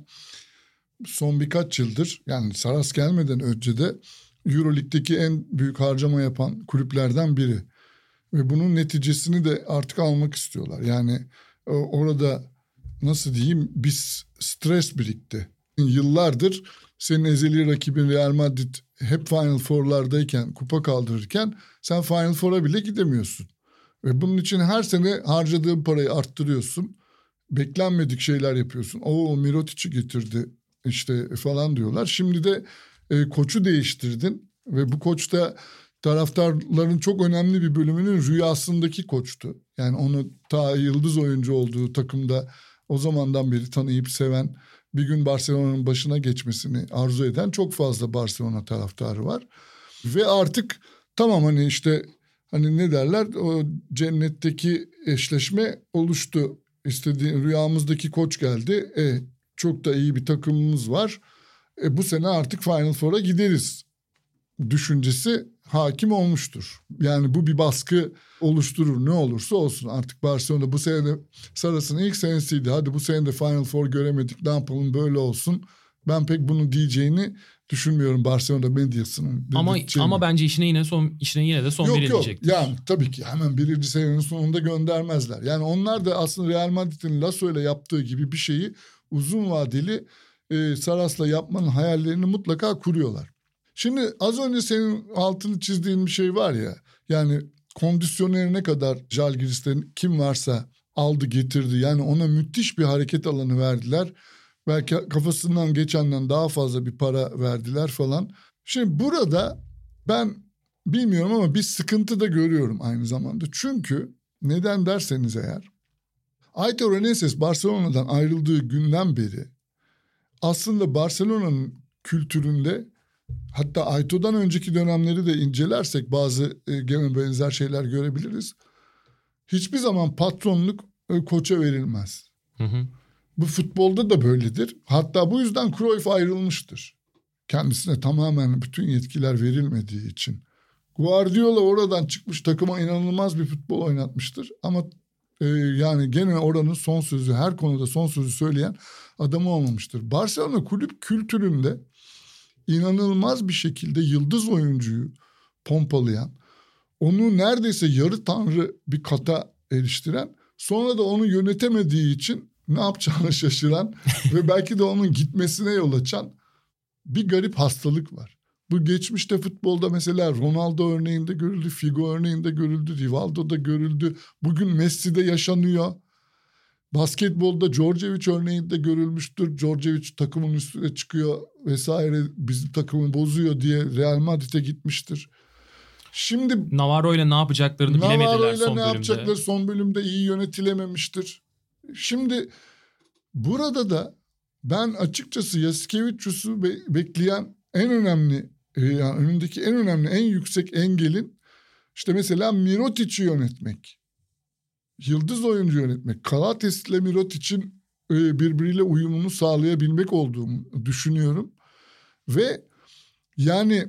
son birkaç yıldır yani Saras gelmeden önce de Euroleague'deki en büyük harcama yapan kulüplerden biri. Ve bunun neticesini de artık almak istiyorlar. Yani orada nasıl diyeyim bir stres birikti. Yıllardır senin ezeli rakibin Real Madrid hep Final Four'lardayken, kupa kaldırırken sen Final Four'a bile gidemiyorsun. Ve bunun için her sene harcadığın parayı arttırıyorsun. Beklenmedik şeyler yapıyorsun. O Mirotic'i getirdi işte falan diyorlar. Şimdi de e, koçu değiştirdin ve bu koç da taraftarların çok önemli bir bölümünün rüyasındaki koçtu. Yani onu ta yıldız oyuncu olduğu takımda o zamandan beri tanıyıp seven bir gün Barcelona'nın başına geçmesini arzu eden çok fazla Barcelona taraftarı var. Ve artık tamam hani işte hani ne derler o cennetteki eşleşme oluştu. İstediği rüyamızdaki koç geldi. E, çok da iyi bir takımımız var. E, bu sene artık Final Four'a gideriz düşüncesi hakim olmuştur. Yani bu bir baskı oluşturur ne olursa olsun. Artık Barcelona bu sene de Saras'ın ilk senesiydi. Hadi bu sene de Final Four göremedik ne yapalım böyle olsun. Ben pek bunu diyeceğini düşünmüyorum Barcelona medyasının. Ama ama bence işine yine son işine yine de son yok, verilecektir. Yok yani tabii ki hemen birinci senenin sonunda göndermezler. Yani onlar da aslında Real Madrid'in Lasso ile yaptığı gibi bir şeyi uzun vadeli e, Saras'la yapmanın hayallerini mutlaka kuruyorlar. Şimdi az önce senin altını çizdiğin bir şey var ya. Yani kondisyoneri ne kadar Jalgiris'ten kim varsa aldı getirdi. Yani ona müthiş bir hareket alanı verdiler. Belki kafasından geçenden daha fazla bir para verdiler falan. Şimdi burada ben bilmiyorum ama bir sıkıntı da görüyorum aynı zamanda. Çünkü neden derseniz eğer Aitor Reneses Barcelona'dan ayrıldığı günden beri aslında Barcelona'nın kültüründe hatta Ayto'dan önceki dönemleri de incelersek bazı e, gene benzer şeyler görebiliriz. Hiçbir zaman patronluk e, koça verilmez. Hı hı. Bu futbolda da böyledir. Hatta bu yüzden Cruyff ayrılmıştır. Kendisine tamamen bütün yetkiler verilmediği için. Guardiola oradan çıkmış takıma inanılmaz bir futbol oynatmıştır. Ama e, yani gene oranın son sözü her konuda son sözü söyleyen adamı olmamıştır. Barcelona kulüp kültüründe inanılmaz bir şekilde yıldız oyuncuyu pompalayan, onu neredeyse yarı tanrı bir kata eriştiren, sonra da onu yönetemediği için ne yapacağını şaşıran ve belki de onun gitmesine yol açan bir garip hastalık var. Bu geçmişte futbolda mesela Ronaldo örneğinde görüldü, Figo örneğinde görüldü, Rivaldo'da görüldü. Bugün Messi'de yaşanıyor. Basketbolda Djordjevic örneğinde görülmüştür. Djordjevic takımın üstüne çıkıyor vesaire bizim takımı bozuyor diye Real Madrid'e gitmiştir. Şimdi Navarro ile ne yapacaklarını bilemediler Navarro'yla son ne bölümde. yapacakları son bölümde iyi yönetilememiştir. Şimdi burada da ben açıkçası Yasikevicius'u be- bekleyen en önemli e, yani önündeki en önemli en yüksek engelin işte mesela Mirotic'i yönetmek. Yıldız oyuncu yönetmek. Kalates ile Mirotic'in e, birbiriyle uyumunu sağlayabilmek olduğumu düşünüyorum. Ve yani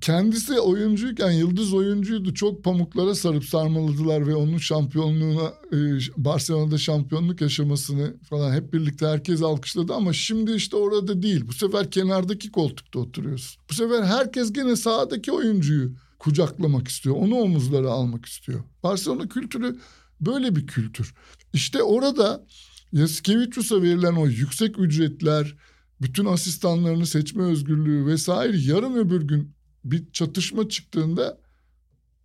kendisi oyuncuyken yıldız oyuncuydu. Çok pamuklara sarıp sarmaladılar ve onun şampiyonluğuna e, Barcelona'da şampiyonluk yaşamasını falan hep birlikte herkes alkışladı ama şimdi işte orada değil. Bu sefer kenardaki koltukta oturuyorsun. Bu sefer herkes gene sahadaki oyuncuyu kucaklamak istiyor. Onu omuzlara almak istiyor. Barcelona kültürü böyle bir kültür. İşte orada Yasikevicius'a verilen o yüksek ücretler, bütün asistanlarını seçme özgürlüğü vesaire yarın öbür gün bir çatışma çıktığında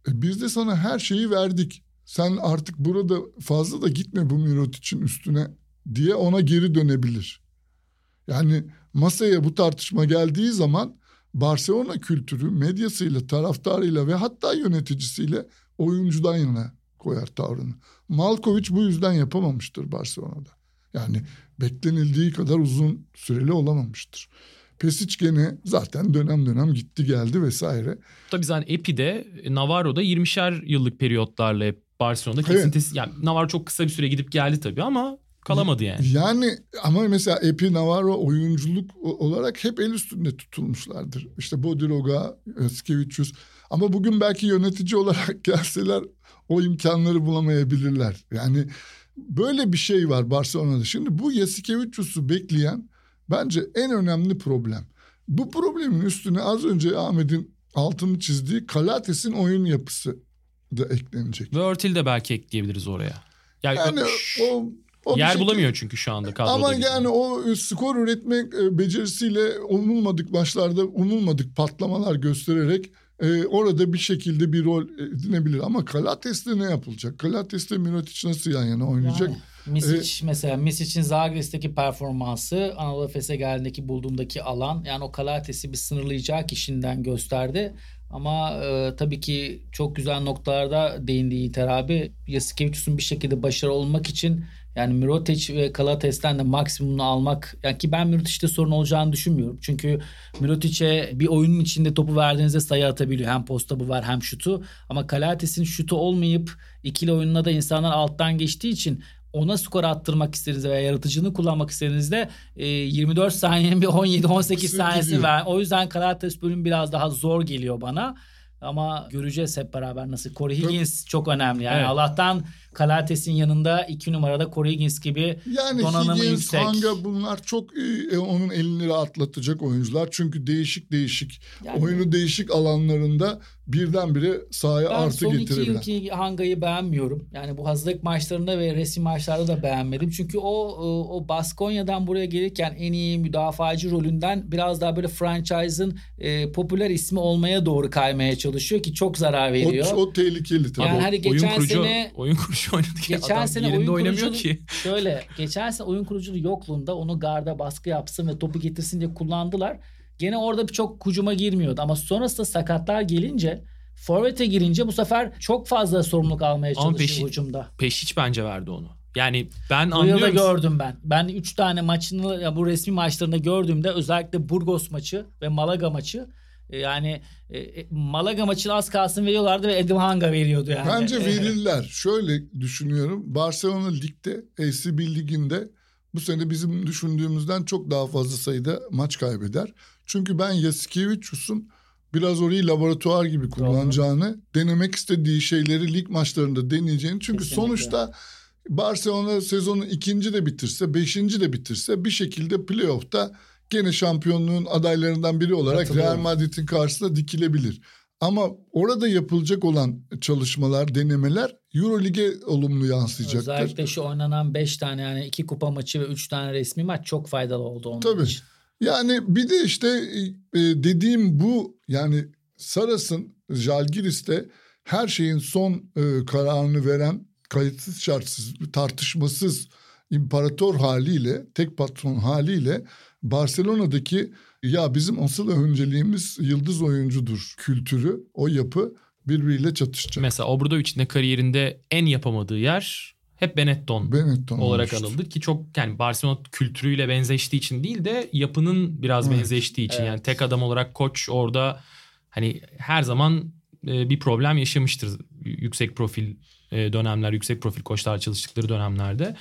e, biz de sana her şeyi verdik. Sen artık burada fazla da gitme bu Mirotic'in üstüne diye ona geri dönebilir. Yani masaya bu tartışma geldiği zaman Barcelona kültürü medyasıyla, taraftarıyla ve hatta yöneticisiyle oyuncudan yana koyar tavrını. Malkovic bu yüzden yapamamıştır Barcelona'da. Yani beklenildiği kadar uzun süreli olamamıştır. Pesic gene zaten dönem dönem gitti geldi vesaire. Tabii zaten Epi'de Navarro'da 20'şer yıllık periyotlarla hep Barcelona'da Evet. kesintisiz. Yani Navarro çok kısa bir süre gidip geldi tabii ama kalamadı yani. Yani ama mesela Epi Navarro oyunculuk olarak hep el üstünde tutulmuşlardır. İşte Bodiroga, Skevicius. Ama bugün belki yönetici olarak gelseler o imkanları bulamayabilirler. Yani böyle bir şey var Barcelona'da. Şimdi bu Yasikevicius'u bekleyen bence en önemli problem. Bu problemin üstüne az önce Ahmet'in altını çizdiği Kalates'in oyun yapısı da eklenecek. Ve Örtil de belki ekleyebiliriz oraya. Yani, Yani o, o yer şekilde- bulamıyor çünkü şu anda kadroda. Ama bizim. yani o e, skor üretme e, becerisiyle umulmadık maçlarda umulmadık patlamalar göstererek e, orada bir şekilde bir rol edinebilir. Ama Kalates'te ne yapılacak? Kalates'te Mirotic nasıl yan yana oynayacak? Yani Misic mesela Misic'in Zagres'teki performansı Anadolu Efes'e geldiğindeki bulduğundaki alan yani o Kalates'i bir sınırlayacak kişinden gösterdi. Ama e, tabii ki çok güzel noktalarda değindi Yiğiter abi. Yasikevicius'un bir şekilde başarılı olmak için yani Mirotic ve Kalates'ten de maksimumunu almak yani ki ben Mirotic'te sorun olacağını düşünmüyorum. Çünkü Mirotic'e bir oyunun içinde topu verdiğinizde sayı atabiliyor. Hem posta bu var hem şutu. Ama Kalates'in şutu olmayıp ikili oyununa da insanlar alttan geçtiği için ona skor attırmak istediğinizde veya yaratıcılığını kullanmak istediğinizde e, 24 saniyenin bir 17-18 Kısır saniyesi ver. O yüzden Kalates bölüm biraz daha zor geliyor bana. Ama göreceğiz hep beraber nasıl. Corey Higgins çok önemli. Yani Evet. Allah'tan Kalates'in yanında iki numarada Corey Higgins gibi Yani donanımı Higgins, yüksek. Hanga bunlar çok e, e, onun elini rahatlatacak oyuncular. Çünkü değişik değişik Yani- oyunu değişik alanlarında birdenbire sahaya Ben artı son iki getirebilen. yılki Hanga'yı beğenmiyorum. Yani bu hazırlık maçlarında ve resim maçlarda da beğenmedim. Çünkü o o- o Baskonya'dan buraya gelirken en iyi müdafacı rolünden biraz daha böyle franchise'ın e, popüler ismi olmaya doğru kaymaya çalışıyor ki çok zarar veriyor. O, o tehlikeli tabii. Yani hani oyun geçen kurucu, sene- oyun kurucu oynadı ki Geçen adam sene yerinde oyun oynamıyor ki. Şöyle geçen sene oyun kuruculuğu yokluğunda onu garda baskı yapsın ve topu getirsin diye kullandılar. Gene orada çok hücuma girmiyordu ama sonrasında sakatlar gelince Forvet'e girince bu sefer çok fazla sorumluluk almaya çalışıyor hücumda. Peşiç bence verdi onu. Yani ben Bu yılda anlıyorum. gördüm ben. Ben 3 tane maçını ya bu resmi maçlarında gördüğümde özellikle Burgos maçı ve Malaga maçı yani e, e, Malaga maçını az kalsın veriyorlardı ve Edim Hanga veriyordu yani. Bence verirler. Şöyle düşünüyorum. Barcelona ligde, ACB liginde bu sene bizim düşündüğümüzden çok daha fazla sayıda maç kaybeder. Çünkü ben Yasikevicius'un biraz orayı laboratuvar gibi kullanacağını, denemek istediği şeyleri lig maçlarında deneyeceğini. Çünkü Kesinlikle. sonuçta Barcelona sezonu ikinci de bitirse, beşinci de bitirse bir şekilde playoff'ta gene şampiyonluğun adaylarından biri olarak. Real Madrid'in karşısında dikilebilir. Ama orada yapılacak olan çalışmalar, denemeler Eurolig'e olumlu yansıyacaktır. Özellikle şu oynanan 5 tane yani 2 kupa maçı ve 3 tane resmi maç çok faydalı oldu onun Tabii. için. Yani bir de işte e, dediğim bu yani Saras'ın Jalgiris'te her şeyin son e, kararını veren kayıtsız şartsız tartışmasız imparator haliyle tek patron haliyle Barcelona'daki ya bizim asıl önceliğimiz yıldız oyuncudur kültürü o yapı birbiriyle çatışacak. Mesela Obradovic'in de kariyerinde en yapamadığı yer hep Benetton Benetton olarak olmuştu. anıldı ki çok yani Barcelona kültürüyle benzeştiği için değil de yapının biraz Evet. benzeştiği için Evet. yani tek adam olarak koç orada hani her zaman e, bir problem yaşamıştır yüksek profil e, dönemler yüksek profil koçlar çalıştıkları dönemlerde.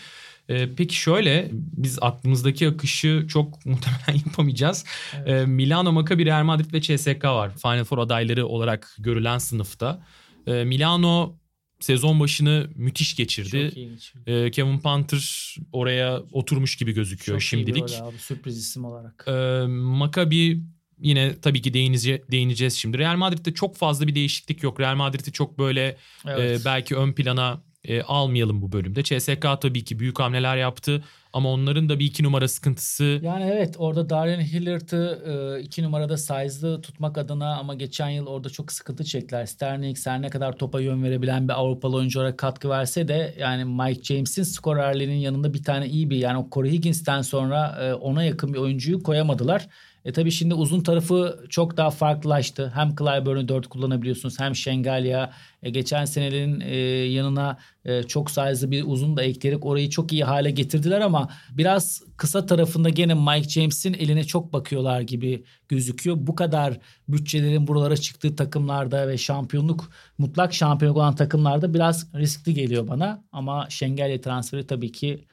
E, Peki şöyle biz aklımızdaki akışı çok muhtemelen yapamayacağız. E, Milano, Maccabi, Real Madrid ve CSK var. Final Four adayları olarak görülen sınıfta. E, Milano sezon başını müthiş geçirdi. Çok geçiyor. Ee, Kevin Panther oraya oturmuş gibi gözüküyor Çok şimdilik. rol abi, sürpriz isim olarak. Ee, Maccabi yine tabii ki değinice, değineceğiz şimdi. Real Madrid'de çok fazla bir değişiklik yok. Real Madrid'i çok böyle Evet. e, belki ön plana e, almayalım bu bölümde. CSK tabii ki büyük hamleler yaptı ama onların da bir iki numara sıkıntısı Yani evet orada Darian Hilliard'ı e, iki numarada size'lı tutmak adına ama geçen yıl orada çok sıkıntı çektiler. Sterling her ne kadar topa yön verebilen bir Avrupalı oyuncu olarak katkı verse de yani Mike James'in skorerliğinin yanında bir tane iyi bir yani o Corey Higgins'ten sonra e, ona yakın bir oyuncuyu koyamadılar. E tabii şimdi uzun tarafı çok daha farklılaştı. Hem Clyburn'u 4 kullanabiliyorsunuz hem Şengalya. E, geçen senelerin e, yanına e, çok size'lı bir uzun da ekleyerek orayı çok iyi hale getirdiler ama biraz kısa tarafında gene Mike James'in eline çok bakıyorlar gibi gözüküyor. Bu kadar bütçelerin buralara çıktığı takımlarda ve şampiyonluk mutlak şampiyonluk olan takımlarda biraz riskli geliyor bana. Ama Şengelya transferi tabii ki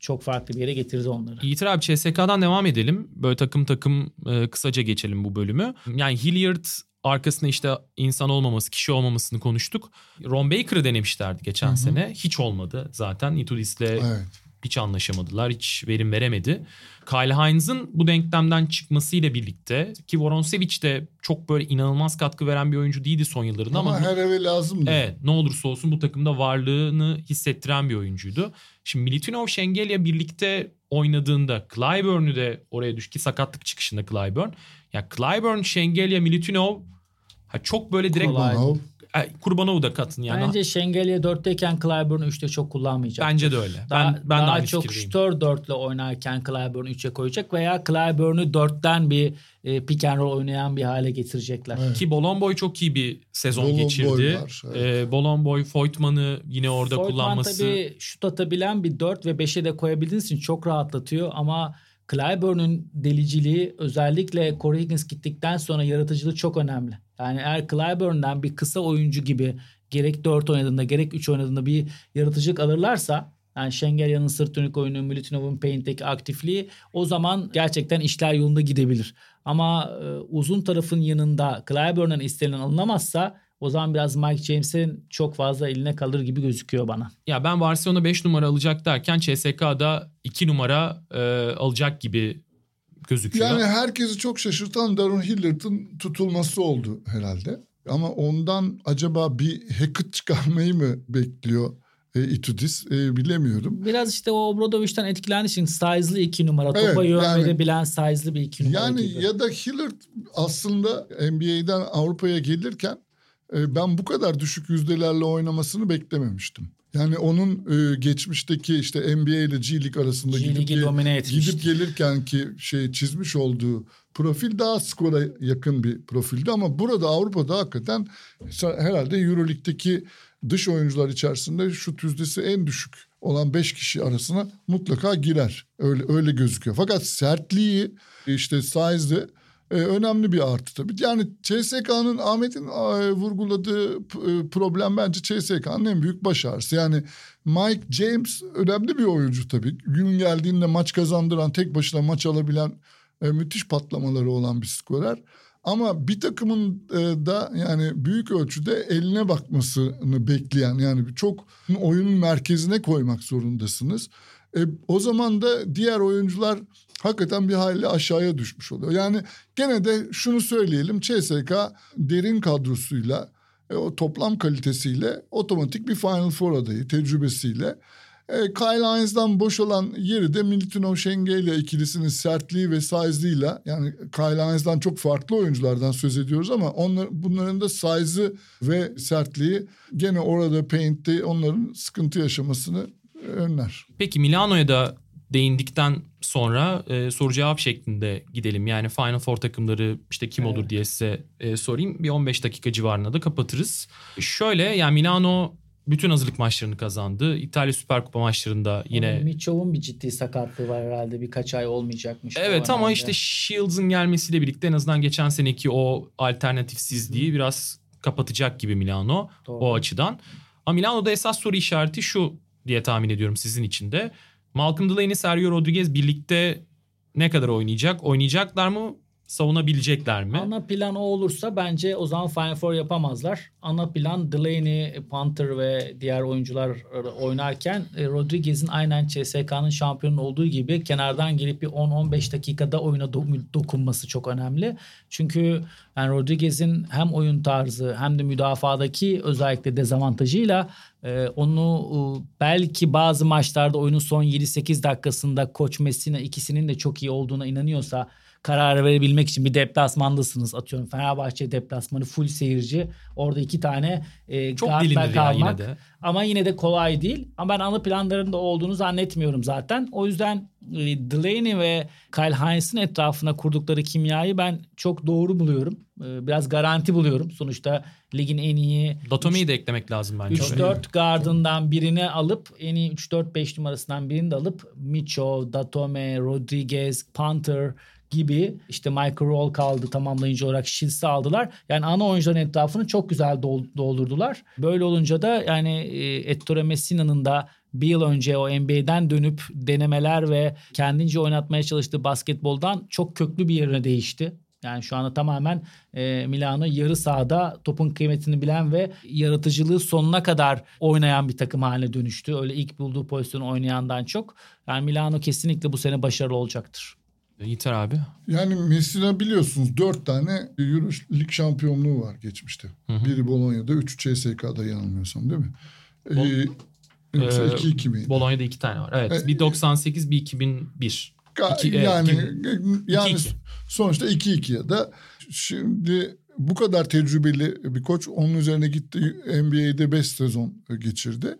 çok farklı bir yere getirdi onları. Yiğiter abi CSK'dan devam edelim. Böyle takım takım e, kısaca geçelim bu bölümü. Yani Hilliard arkasında işte insan olmaması, kişi olmamasını konuştuk. Ron Baker'ı denemişlerdi geçen sene. Hiç olmadı zaten. Itudis'le Evet. Hiç anlaşamadılar. Hiç verim veremedi. Kyle Hines'ın bu denklemden çıkmasıyla birlikte ki Voronsevic de çok böyle inanılmaz katkı veren bir oyuncu değildi son yıllarında ama, Ama her eve lazım. Evet ne olursa olsun bu takımda varlığını hissettiren bir oyuncuydu. Şimdi Militinov Şengelya birlikte oynadığında Clyburn'u de oraya düş ki sakatlık çıkışında Clyburn. Ya Clyburn, Şengelya, Militinov ha çok böyle direkt Kolay. Kurbanov. Ay, Kurbanov'u da katın yani. Bence Şengelya 4'teyken Clyburn'u 3'te çok kullanmayacak. Bence de öyle. Daha, ben ben de daha aynı çok fikirdeyim. şütör 4 ile oynarken Clyburn'u 3'e koyacak veya Clyburn'u 4'ten bir e, pick and roll oynayan bir hale getirecekler. Evet. Ki Bolonboy çok iyi bir sezon Bolonboy geçirdi. var, evet. Ee, Bolonboy, Voigtman'ı yine orada Fortman kullanması. tabii şut atabilen bir 4 ve 5'e de koyabildiğiniz için çok rahatlatıyor ama Clyburn'un deliciliği özellikle Corey Higgins gittikten sonra yaratıcılığı çok önemli. Yani eğer Clyburn'dan bir kısa oyuncu gibi gerek 4 oynadığında gerek 3 oynadığında bir yaratıcılık alırlarsa yani Şengelya'nın sırt dönük oyunu, Milutinov'un paint'teki aktifliği o zaman gerçekten işler yolunda gidebilir. Ama e, uzun tarafın yanında Clyburn'un istenilen alınamazsa o zaman biraz Mike James'in çok fazla eline kalır gibi gözüküyor bana. Ya ben Barcelona 5 numara alacak derken CSK'da 2 numara e, alacak gibi gözüküyor. Yani herkesi çok şaşırtan Darren Hilliard'ın tutulması oldu herhalde. Ama ondan acaba bir Hackett çıkarmayı mı bekliyor e, Itudis e, bilemiyorum. Biraz işte o Obradovic'den etkilendiği için size'lı iki numara. Evet, Topa yön yani- verebilen size'lı bir iki numara Yani gibi. ya da Hillard aslında NBA'den Avrupa'ya gelirken ben bu kadar düşük yüzdelerle oynamasını beklememiştim. Yani onun e, geçmişteki işte NBA ile G League arasında G gidip, ge- gidip gelirken ki şey çizmiş olduğu profil daha skora yakın bir profildi ama burada Avrupa'da hakikaten herhalde Euroleague'deki dış oyuncular içerisinde şut yüzdesi en düşük olan 5 kişi arasına mutlaka girer. Öyle öyle gözüküyor. Fakat sertliği işte size'ı e, önemli bir artı tabii. Yani CSK'nın Ahmet'in e, vurguladığı e, problem bence CSK'nın en büyük baş ağrısı. Yani Mike James önemli bir oyuncu tabii. Gün geldiğinde maç kazandıran, tek başına maç alabilen e, müthiş patlamaları olan bir skorer. Ama bir takımın e, da yani büyük ölçüde eline bakmasını bekleyen yani çok oyunun merkezine koymak zorundasınız. E, o zaman da diğer oyuncular hakikaten bir hayli aşağıya düşmüş oluyor. Yani gene de şunu söyleyelim CSK derin kadrosuyla e, o toplam kalitesiyle otomatik bir Final Four adayı tecrübesiyle. E, Kyle Hines'dan boş olan yeri de Militinov Şenge ile ikilisinin sertliği ve size'ıyla yani Kyle Hines'dan çok farklı oyunculardan söz ediyoruz ama onlar, bunların da size'ı ve sertliği gene orada Paint'te onların sıkıntı yaşamasını önler. Peki Milano'ya da değindikten sonra e, soru cevap şeklinde gidelim. Yani Final Four takımları işte kim evet. olur diye size e, sorayım. Bir 15 dakika civarında da kapatırız. Şöyle yani Milano bütün hazırlık maçlarını kazandı. İtalya Süper Kupa maçlarında yine... Mitchell'un bir ciddi sakatlığı var herhalde. Birkaç ay olmayacakmış. Evet ama işte Shields'ın gelmesiyle birlikte en azından geçen seneki o alternatifsizliği Hı. biraz kapatacak gibi Milano Doğru. o açıdan. Ama Milano'da esas soru işareti şu diye tahmin ediyorum sizin için de. Malcolm Delaney, Sergio Rodriguez birlikte ne kadar oynayacak? Oynayacaklar mı? Savunabilecekler mi? Ana plan o olursa bence o zaman Final Four yapamazlar. Ana plan Delaney, Panther ve diğer oyuncular oynarken e, Rodriguez'in aynen CSK'nın şampiyonu olduğu gibi kenardan gelip bir 10-15 dakikada oyuna dokunması çok önemli. Çünkü yani Rodriguez'in hem oyun tarzı hem de müdafadaki özellikle dezavantajıyla e, onu belki bazı maçlarda oyunun son 7-8 dakikasında Koç Messina ikisinin de çok iyi olduğuna inanıyorsa kararı verebilmek için bir deplasmandasınız. Atıyorum Fenerbahçe deplasmanı full seyirci. Orada iki tane e, çok kalmak yani yine de. ama yine de kolay değil. Ama ben ana planlarında olduğunu zannetmiyorum zaten. O yüzden e, Delaney ve Kyle Hines'in etrafına kurdukları kimyayı ben çok doğru buluyorum. E, biraz garanti buluyorum. Sonuçta ligin en iyi Datome'yi de eklemek lazım bence. 3-4 gardından birini alıp en iyi 3-4-5 numarasından birini de alıp Micho, Datome, Rodriguez, Panther gibi işte Michael Roll kaldı tamamlayıcı olarak Shields'i aldılar. Yani ana oyuncuların etrafını çok güzel doldurdular. Böyle olunca da yani e, Ettore Messina'nın da bir yıl önce o NBA'den dönüp denemeler ve kendince oynatmaya çalıştığı basketboldan çok köklü bir yerine değişti. Yani şu anda tamamen e, Milano yarı sahada topun kıymetini bilen ve yaratıcılığı sonuna kadar oynayan bir takım haline dönüştü. Öyle ilk bulduğu pozisyonu oynayandan çok. Yani Milano kesinlikle bu sene başarılı olacaktır. Yiğiter abi. Yani Messina biliyorsunuz dört tane Euro Lig şampiyonluğu var geçmişte. Hı hı. Biri Bolonya'da, üçü CSK'da yanılmıyorsam değil mi? Bol ee, yoksa 2-2 miydi? Bolonya'da iki tane var. Evet. Ee, bir 98, bir 2001. Ka- iki, yani e, yani iki, sonuçta 2-2 ya da şimdi bu kadar tecrübeli bir koç onun üzerine gitti NBA'de 5 sezon geçirdi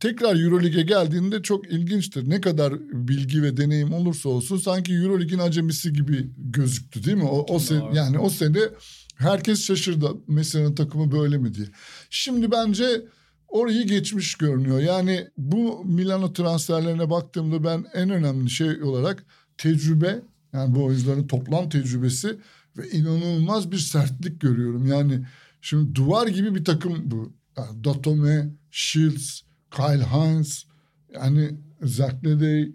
tekrar Euroleague'e geldiğinde çok ilginçtir. Ne kadar bilgi ve deneyim olursa olsun sanki Euroleague'in acemisi gibi gözüktü değil mi? O, o sen, yani o sene herkes şaşırdı. Messi'nin takımı böyle mi diye. Şimdi bence orayı geçmiş görünüyor. Yani bu Milano transferlerine baktığımda ben en önemli şey olarak tecrübe yani bu oyuncuların toplam tecrübesi ve inanılmaz bir sertlik görüyorum. Yani şimdi duvar gibi bir takım bu. Yani Datome, Shields, Kyle Hines yani Zakledey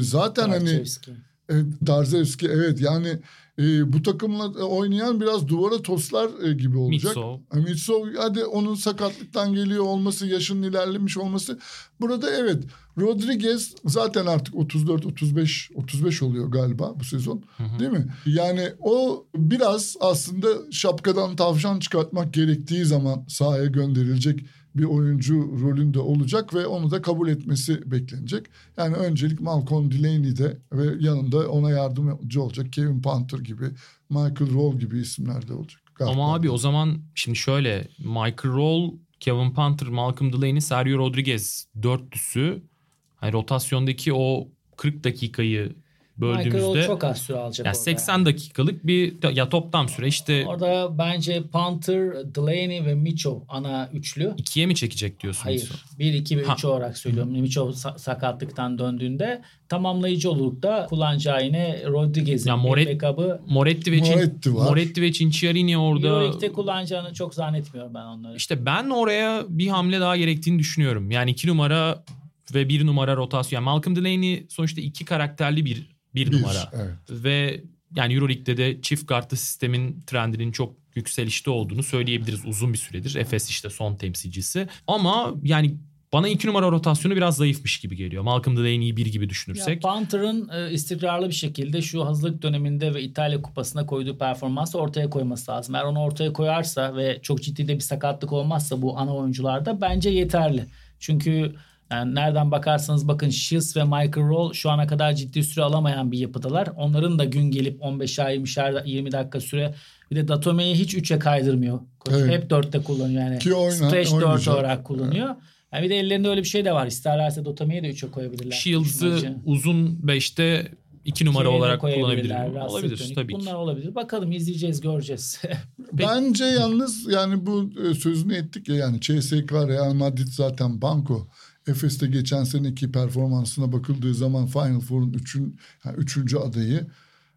zaten Darzevski. hani e, Darzevski evet yani e, bu takımla oynayan biraz duvara toslar e, gibi olacak. Mitsov. E, Mitsov hadi onun sakatlıktan geliyor olması, yaşının ilerlemiş olması. Burada evet Rodriguez zaten artık 34 35 35 oluyor galiba bu sezon. Hı hı. Değil mi? Yani o biraz aslında şapkadan tavşan çıkartmak gerektiği zaman sahaya gönderilecek bir oyuncu rolünde olacak ve onu da kabul etmesi beklenecek. Yani öncelik Malcolm Delaney'de ve yanında ona yardımcı olacak Kevin Panther gibi, Michael Roll gibi isimler de olacak. Galiba. Ama abi o zaman şimdi şöyle Michael Roll, Kevin Panther, Malcolm Delaney, Sergio Rodriguez dörtlüsü hani rotasyondaki o 40 dakikayı böldüğümüzde Michael çok az süre alacak yani orada 80 yani. dakikalık bir ya toplam süre işte Orada bence Panther, Delaney ve Micho ana üçlü. ikiye mi çekecek diyorsunuz? Hayır. 1, 2 ve Ha. 3 olarak söylüyorum. Micho sa- sakatlıktan döndüğünde tamamlayıcı olurlukta kullanacağı yine Rodriguez'in Ya bir Moret- backup'ı Moretti ve Cin- Moretti var. Moretti ve Cinciarini orada Euroleague'de kullanacağını çok zannetmiyorum ben onları. İşte ben oraya bir hamle daha gerektiğini düşünüyorum. Yani iki numara ve bir numara rotasyon. Yani Malcolm Delaney sonuçta iki karakterli bir bir, Bir, numara. evet. Ve yani Euroleague'de de çift kartlı sistemin trendinin çok yükselişte olduğunu söyleyebiliriz uzun bir süredir. Efes işte son temsilcisi. Ama yani bana iki numara rotasyonu biraz zayıfmış gibi geliyor. Malcolm Delaney'i bir gibi Ya düşünürsek. Panther'ın e, istikrarlı bir şekilde şu hazırlık döneminde ve İtalya Kupası'na koyduğu performansı ortaya koyması lazım. Eğer onu ortaya koyarsa ve çok ciddi de bir sakatlık olmazsa bu ana oyuncularda bence yeterli. Çünkü yani nereden bakarsanız bakın Shields ve Michael Roll şu ana kadar ciddi süre alamayan bir yapıdalar. Onların da gün gelip 15'er 20'şer 20 dakika süre bir de Datome'yi hiç 3'e kaydırmıyor. Evet. Hep 4'te kullanıyor yani. Ki oyna- Stretch 4 oynayacak. olarak kullanıyor. Yani bir de ellerinde öyle bir şey de var. İsterlerse Datome'yi de 3'e koyabilirler. Shields'ı uzun 5'te iki numara İkiye de olarak kullanabilir. Olabilir Dönük. tabii ki. Bunlar olabilir. Bakalım izleyeceğiz göreceğiz. Bence yalnız yani bu e, sözünü ettik ya yani CSK Real Madrid zaten banko. Efes'te geçen seneki performansına bakıldığı zaman Final Four'un üçün, yani üçüncü adayı.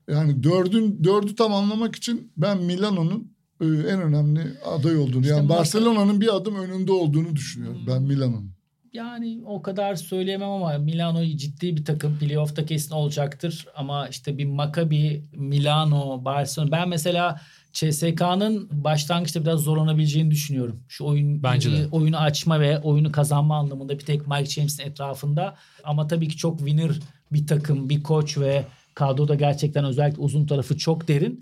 Yani dördün, dördü tamamlamak için ben Milano'nun e, en önemli aday olduğunu İşte yani Barcelona'nın bir adım önünde olduğunu düşünüyorum ben Milano'nun. yani o kadar söyleyemem ama Milano ciddi bir takım. Playoff'ta kesin olacaktır. Ama işte bir Maccabi, Milano, Barcelona. Ben mesela CSK'nın başlangıçta biraz zorlanabileceğini düşünüyorum. Şu oyun Bence de. oyunu açma ve oyunu kazanma anlamında bir tek Mike James'in etrafında. Ama tabii ki çok winner bir takım, bir koç ve kadroda gerçekten özellikle uzun tarafı çok derin.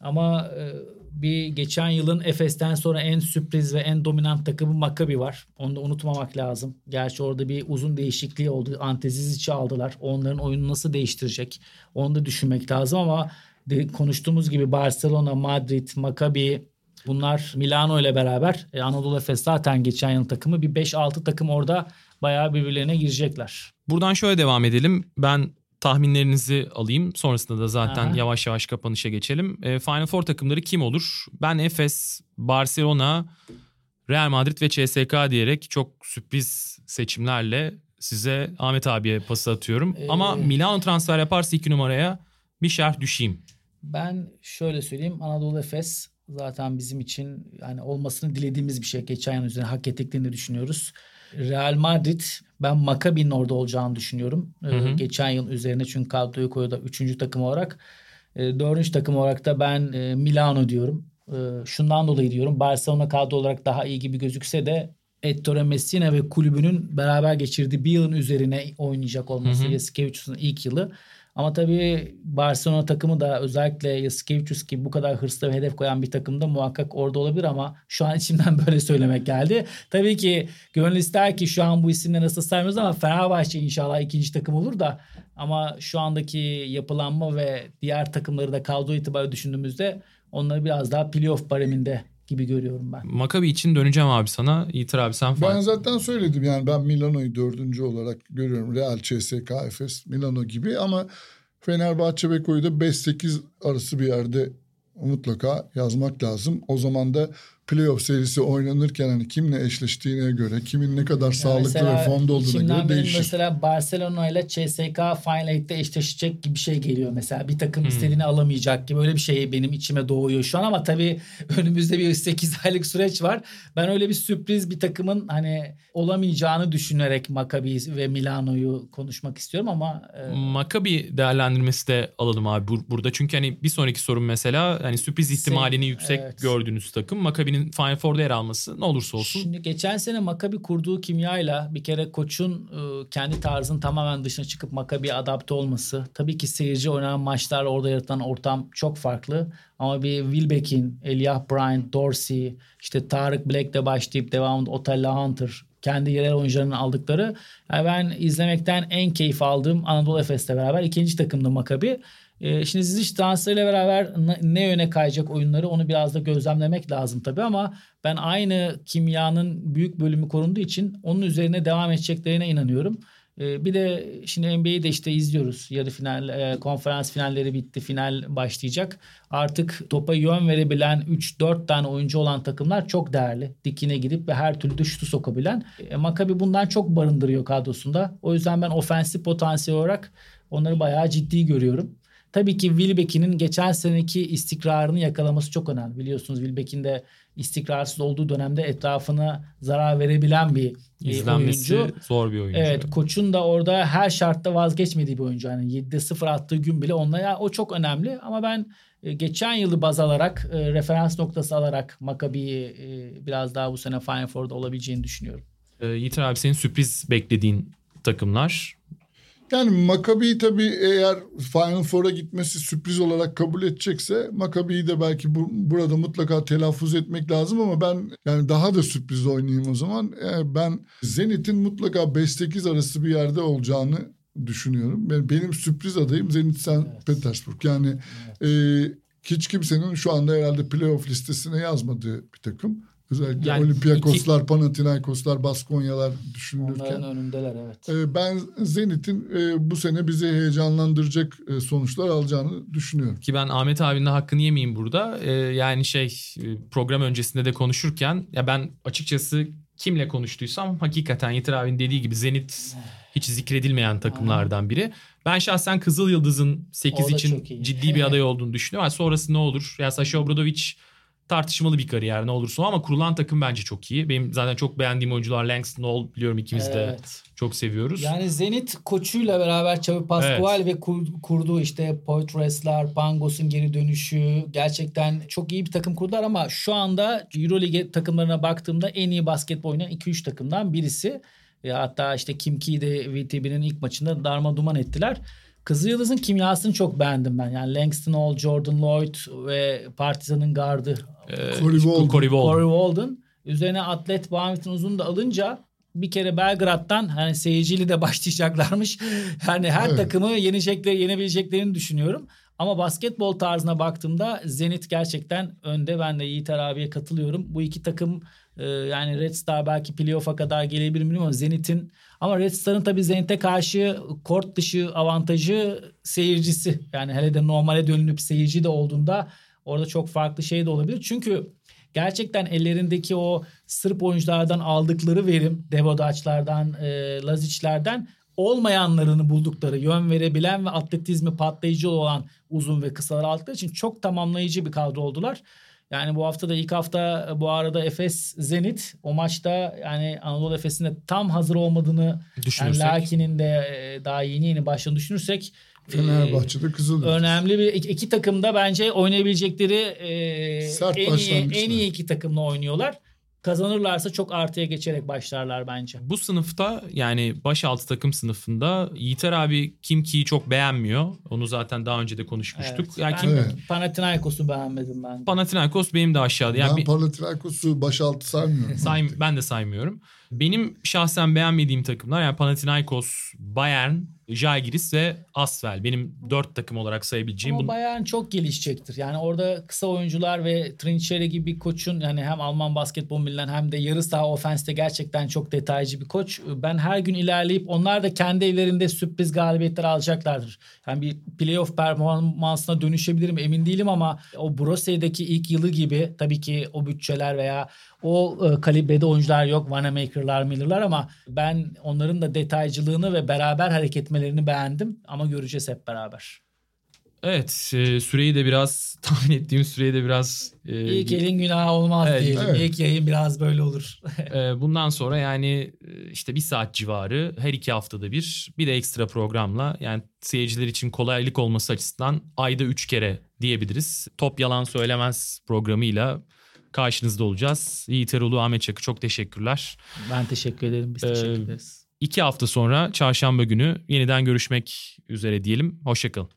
Ama e, bir geçen yılın Efes'ten sonra en sürpriz ve en dominant takımı Maccabi var. Onu da unutmamak lazım. Gerçi orada bir uzun değişikliği oldu. Antezizic'i aldılar. Onların oyunu nasıl değiştirecek? Onu da düşünmek lazım ama de, konuştuğumuz gibi Barcelona, Madrid, Maccabi bunlar Milano ile beraber e, Anadolu Efes zaten geçen yıl takımı bir 5-6 takım orada bayağı birbirlerine girecekler. Buradan şöyle devam edelim. Ben tahminlerinizi alayım. Sonrasında da zaten Aha. yavaş yavaş kapanışa geçelim. E, Final Four takımları kim olur? Ben Efes, Barcelona, Real Madrid ve CSK diyerek çok sürpriz seçimlerle size Ahmet abiye pası atıyorum. Ee, Ama Milano transfer yaparsa iki numaraya bir şerh düşeyim. Ben şöyle söyleyeyim Anadolu Efes zaten bizim için yani olmasını dilediğimiz bir şey. Geçen yıl üzerine hak ettiklerini düşünüyoruz. Real Madrid ben Maccabi'nin orada olacağını düşünüyorum. Ee, Hı hı. geçen yıl üzerine çünkü kadroyu koyuyor da üçüncü takım olarak. Ee, dördüncü takım olarak da ben e, Milano diyorum. Ee, şundan dolayı diyorum Barcelona kadro olarak daha iyi gibi gözükse de Ettore Messina ve kulübünün beraber geçirdiği bir yılın üzerine oynayacak olması. Yasikevicius'un ilk yılı. Ama tabii Barcelona takımı da özellikle Yasikevicius gibi bu kadar hırslı ve hedef koyan bir takımda muhakkak orada olabilir ama şu an içimden böyle söylemek geldi. Tabii ki gönül ister ki şu an bu isimle nasıl saymıyoruz ama Fenerbahçe inşallah ikinci takım olur da ama şu andaki yapılanma ve diğer takımları da kadro itibariyle düşündüğümüzde onları biraz daha playoff bareminde gibi görüyorum ben. Maccabi için döneceğim abi sana. Yiğitir abi sen Ben falan. zaten söyledim yani ben Milano'yu dördüncü olarak görüyorum. Real, CSK, Efes, Milano gibi ama Fenerbahçe Beko'yu da 5-8 arası bir yerde mutlaka yazmak lazım. O zaman da playoff serisi oynanırken hani kimle eşleştiğine göre, kimin ne kadar sağlıklı Mesela ve formda olduğuna göre değişir. Mesela Barcelona ile CSK Final Eight'te eşleşecek gibi bir şey geliyor mesela. Bir takım Hmm. istediğini alamayacak gibi öyle bir şey benim içime doğuyor şu an ama tabii önümüzde bir 8 aylık süreç var. Ben öyle bir sürpriz bir takımın hani olamayacağını düşünerek Maccabi ve Milano'yu konuşmak istiyorum ama e, Maccabi değerlendirmesi de alalım abi bur- burada. Çünkü hani bir sonraki sorun mesela hani sürpriz ihtimalini Sen- yüksek evet. gördüğünüz takım. Maccabi'nin Final Four'da yer alması ne olursa olsun. Şimdi geçen sene Maccabi kurduğu kimyayla bir kere koçun e, kendi tarzının tamamen dışına çıkıp Maccabi'ye adapte olması. Tabii ki seyirci oynanan maçlar orada yaratılan ortam çok farklı. Ama bir Wilbeck'in, Elijah Bryant, Dorsey, işte Tarık Black'le başlayıp devamında Otella Hunter kendi yerel oyuncularının aldıkları. Yani ben izlemekten en keyif aldığım Anadolu Efes'le beraber ikinci takımda Maccabi. Ee, şimdi Zizic transferiyle beraber ne- ne yöne kayacak oyunları onu biraz da gözlemlemek lazım tabii ama ben aynı kimyanın büyük bölümü korunduğu için onun üzerine devam edeceklerine inanıyorum. E, bir de şimdi NBA'yi de işte izliyoruz. Yarı final, e, konferans finalleri bitti. Final başlayacak. Artık topa yön verebilen 3-4 tane oyuncu olan takımlar çok değerli. Dikine gidip ve her türlü de şutu sokabilen. E, Maccabi bundan çok barındırıyor kadrosunda. O yüzden ben ofensif potansiyel olarak onları bayağı ciddi görüyorum. Tabii ki Wilbeck'in geçen seneki istikrarını yakalaması çok önemli. Biliyorsunuz Wilbeck'in de istikrarsız olduğu dönemde etrafına zarar verebilen bir e, İzlenmesi oyuncu. zor bir oyuncu. Evet koçun da orada her şartta vazgeçmediği bir oyuncu. Yani 7'de 0 attığı gün bile onunla ya o çok önemli. Ama ben e, geçen yılı baz alarak e, referans noktası alarak Maccabi'yi e, biraz daha bu sene Final Four'da olabileceğini düşünüyorum. Ee, Yiğiter abi senin sürpriz beklediğin takımlar Yani Maccabi tabii eğer Final Four'a gitmesi sürpriz olarak kabul edecekse Maccabi'yi de belki bu, burada mutlaka telaffuz etmek lazım ama ben yani daha da sürpriz oynayayım o zaman. Ee, ben Zenit'in mutlaka 5-8 arası bir yerde olacağını düşünüyorum. Ben, benim sürpriz adayım Zenit St. Evet. Petersburg. Yani e, hiç kimsenin şu anda herhalde playoff listesine yazmadığı bir takım. Özellikle Yani Olympiakoslar, Panathinaikoslar, Baskonyalar düşünülürken. Onların önündeler evet. Ee, Ben Zenit'in e, bu sene bizi heyecanlandıracak e, sonuçlar alacağını düşünüyorum. ki ben Ahmet abinin de hakkını yemeyeyim burada. Ee, yani şey e, program öncesinde de konuşurken ya ben açıkçası kimle konuştuysam hakikaten Yiğiter abinin dediği gibi Zenit hiç zikredilmeyen takımlardan biri. Ben şahsen Kızıl Yıldız'ın 8 O da için ciddi bir aday olduğunu düşünüyorum. Yani sonrası ne olur? Ya Sasha Obradovic tartışmalı bir kariyer ne olursa ama kurulan takım bence çok iyi. Benim zaten çok beğendiğim oyuncular Langston Hall biliyorum ikimiz de Evet. çok seviyoruz. Yani Zenit koçuyla beraber Xavi Pascual ve kur- kurduğu işte Poitras'lar, Pangos'un geri dönüşü gerçekten çok iyi bir takım kurdular ama şu anda Euroleague takımlarına baktığımda en iyi basketbol oynayan 2-3 takımdan birisi. Ya hatta işte Kim Key'i de VTB'nin ilk maçında darma duman ettiler. Kızılyıldız'ın kimyasını çok beğendim ben. Yani Langston Hall, Jordan Lloyd ve Partizan'ın gardı Ee, Corey Walden. Corey Walden. Corey Walden. Üzerine atlet Bahamit'in uzun da alınca bir kere Belgrad'dan hani seyirciyle de başlayacaklarmış. Yani her Evet. takımı yenecekleri, yenebileceklerini düşünüyorum. Ama basketbol tarzına baktığımda Zenit gerçekten önde. Ben de Yiğiter abiye katılıyorum. Bu iki takım e, yani Red Star belki playoff'a kadar gelebilir mi bilmiyorum ama Zenit'in ama Red Star'ın tabii Zenit'e karşı kort dışı avantajı seyircisi. Yani hele de normale dönülüp seyirci de olduğunda orada çok farklı şey de olabilir. Çünkü gerçekten ellerindeki o Sırp oyunculardan aldıkları verim, Devodaçlardan, e, Lazic'lerden olmayanlarını buldukları, yön verebilen ve atletizmi patlayıcı olan uzun ve kısalar aldıkları için çok tamamlayıcı bir kadro oldular. Yani bu hafta da ilk hafta bu arada Efes Zenit o maçta yani Anadolu Efes'in de tam hazır olmadığını yani Düşünürsek. Lakin'in de e, daha yeni yeni başladığını düşünürsek e, Fenerbahçe'de Kızıl önemli bir iki, iki takım da bence oynayabilecekleri e, Sert en iyi en iyi iki takımla oynuyorlar. Kazanırlarsa çok artıya geçerek başlarlar bence. Bu sınıfta yani baş altı takım sınıfında Yiğiter abi Kim Ki'yi çok beğenmiyor. Onu zaten daha önce de konuşmuştuk. Evet. Yani ben Kim, Evet. Panathinaikos'u beğenmedim ben. Panathinaikos benim de aşağıda. Yani ben bir- Panathinaikos'u başaltı saymıyorum. Say, ben de saymıyorum. Benim şahsen beğenmediğim takımlar yani Panathinaikos, Bayern, Žalgiris ve Asvel. Benim dört takım olarak sayabileceğim. Ama Bun- Bayern çok gelişecektir. Yani orada kısa oyuncular ve Trinçeri gibi bir koçun yani hem Alman basketbol bilinen hem de yarı saha ofenste gerçekten çok detaycı bir koç. Ben her gün ilerleyip onlar da kendi evlerinde sürpriz galibiyetler alacaklardır. Yani bir playoff performansına dönüşebilir mi emin değilim ama o Brose'deki ilk yılı gibi tabii ki o bütçeler veya o e, kalibrede oyuncular yok. Vanamaker'lar, Miller'lar ama ben onların da detaycılığını ve beraber hareket etmelerini beğendim. Ama göreceğiz hep beraber. Evet e, süreyi de biraz tahmin ettiğim süreyi de biraz e, İlk elin günahı olmaz Evet, diyelim. evet. İlk yayın biraz böyle olur. e, bundan sonra yani e, işte bir saat civarı her iki haftada bir bir de ekstra programla yani seyirciler için kolaylık olması açısından ayda üç kere diyebiliriz. Top Yalan Söylemez programıyla karşınızda olacağız. Yiğit Erol'u, Ahmet Çakı çok teşekkürler. ben teşekkür ederim. Biz Ee, teşekkür ederiz. İki hafta sonra çarşamba günü yeniden görüşmek üzere diyelim. Hoşçakalın.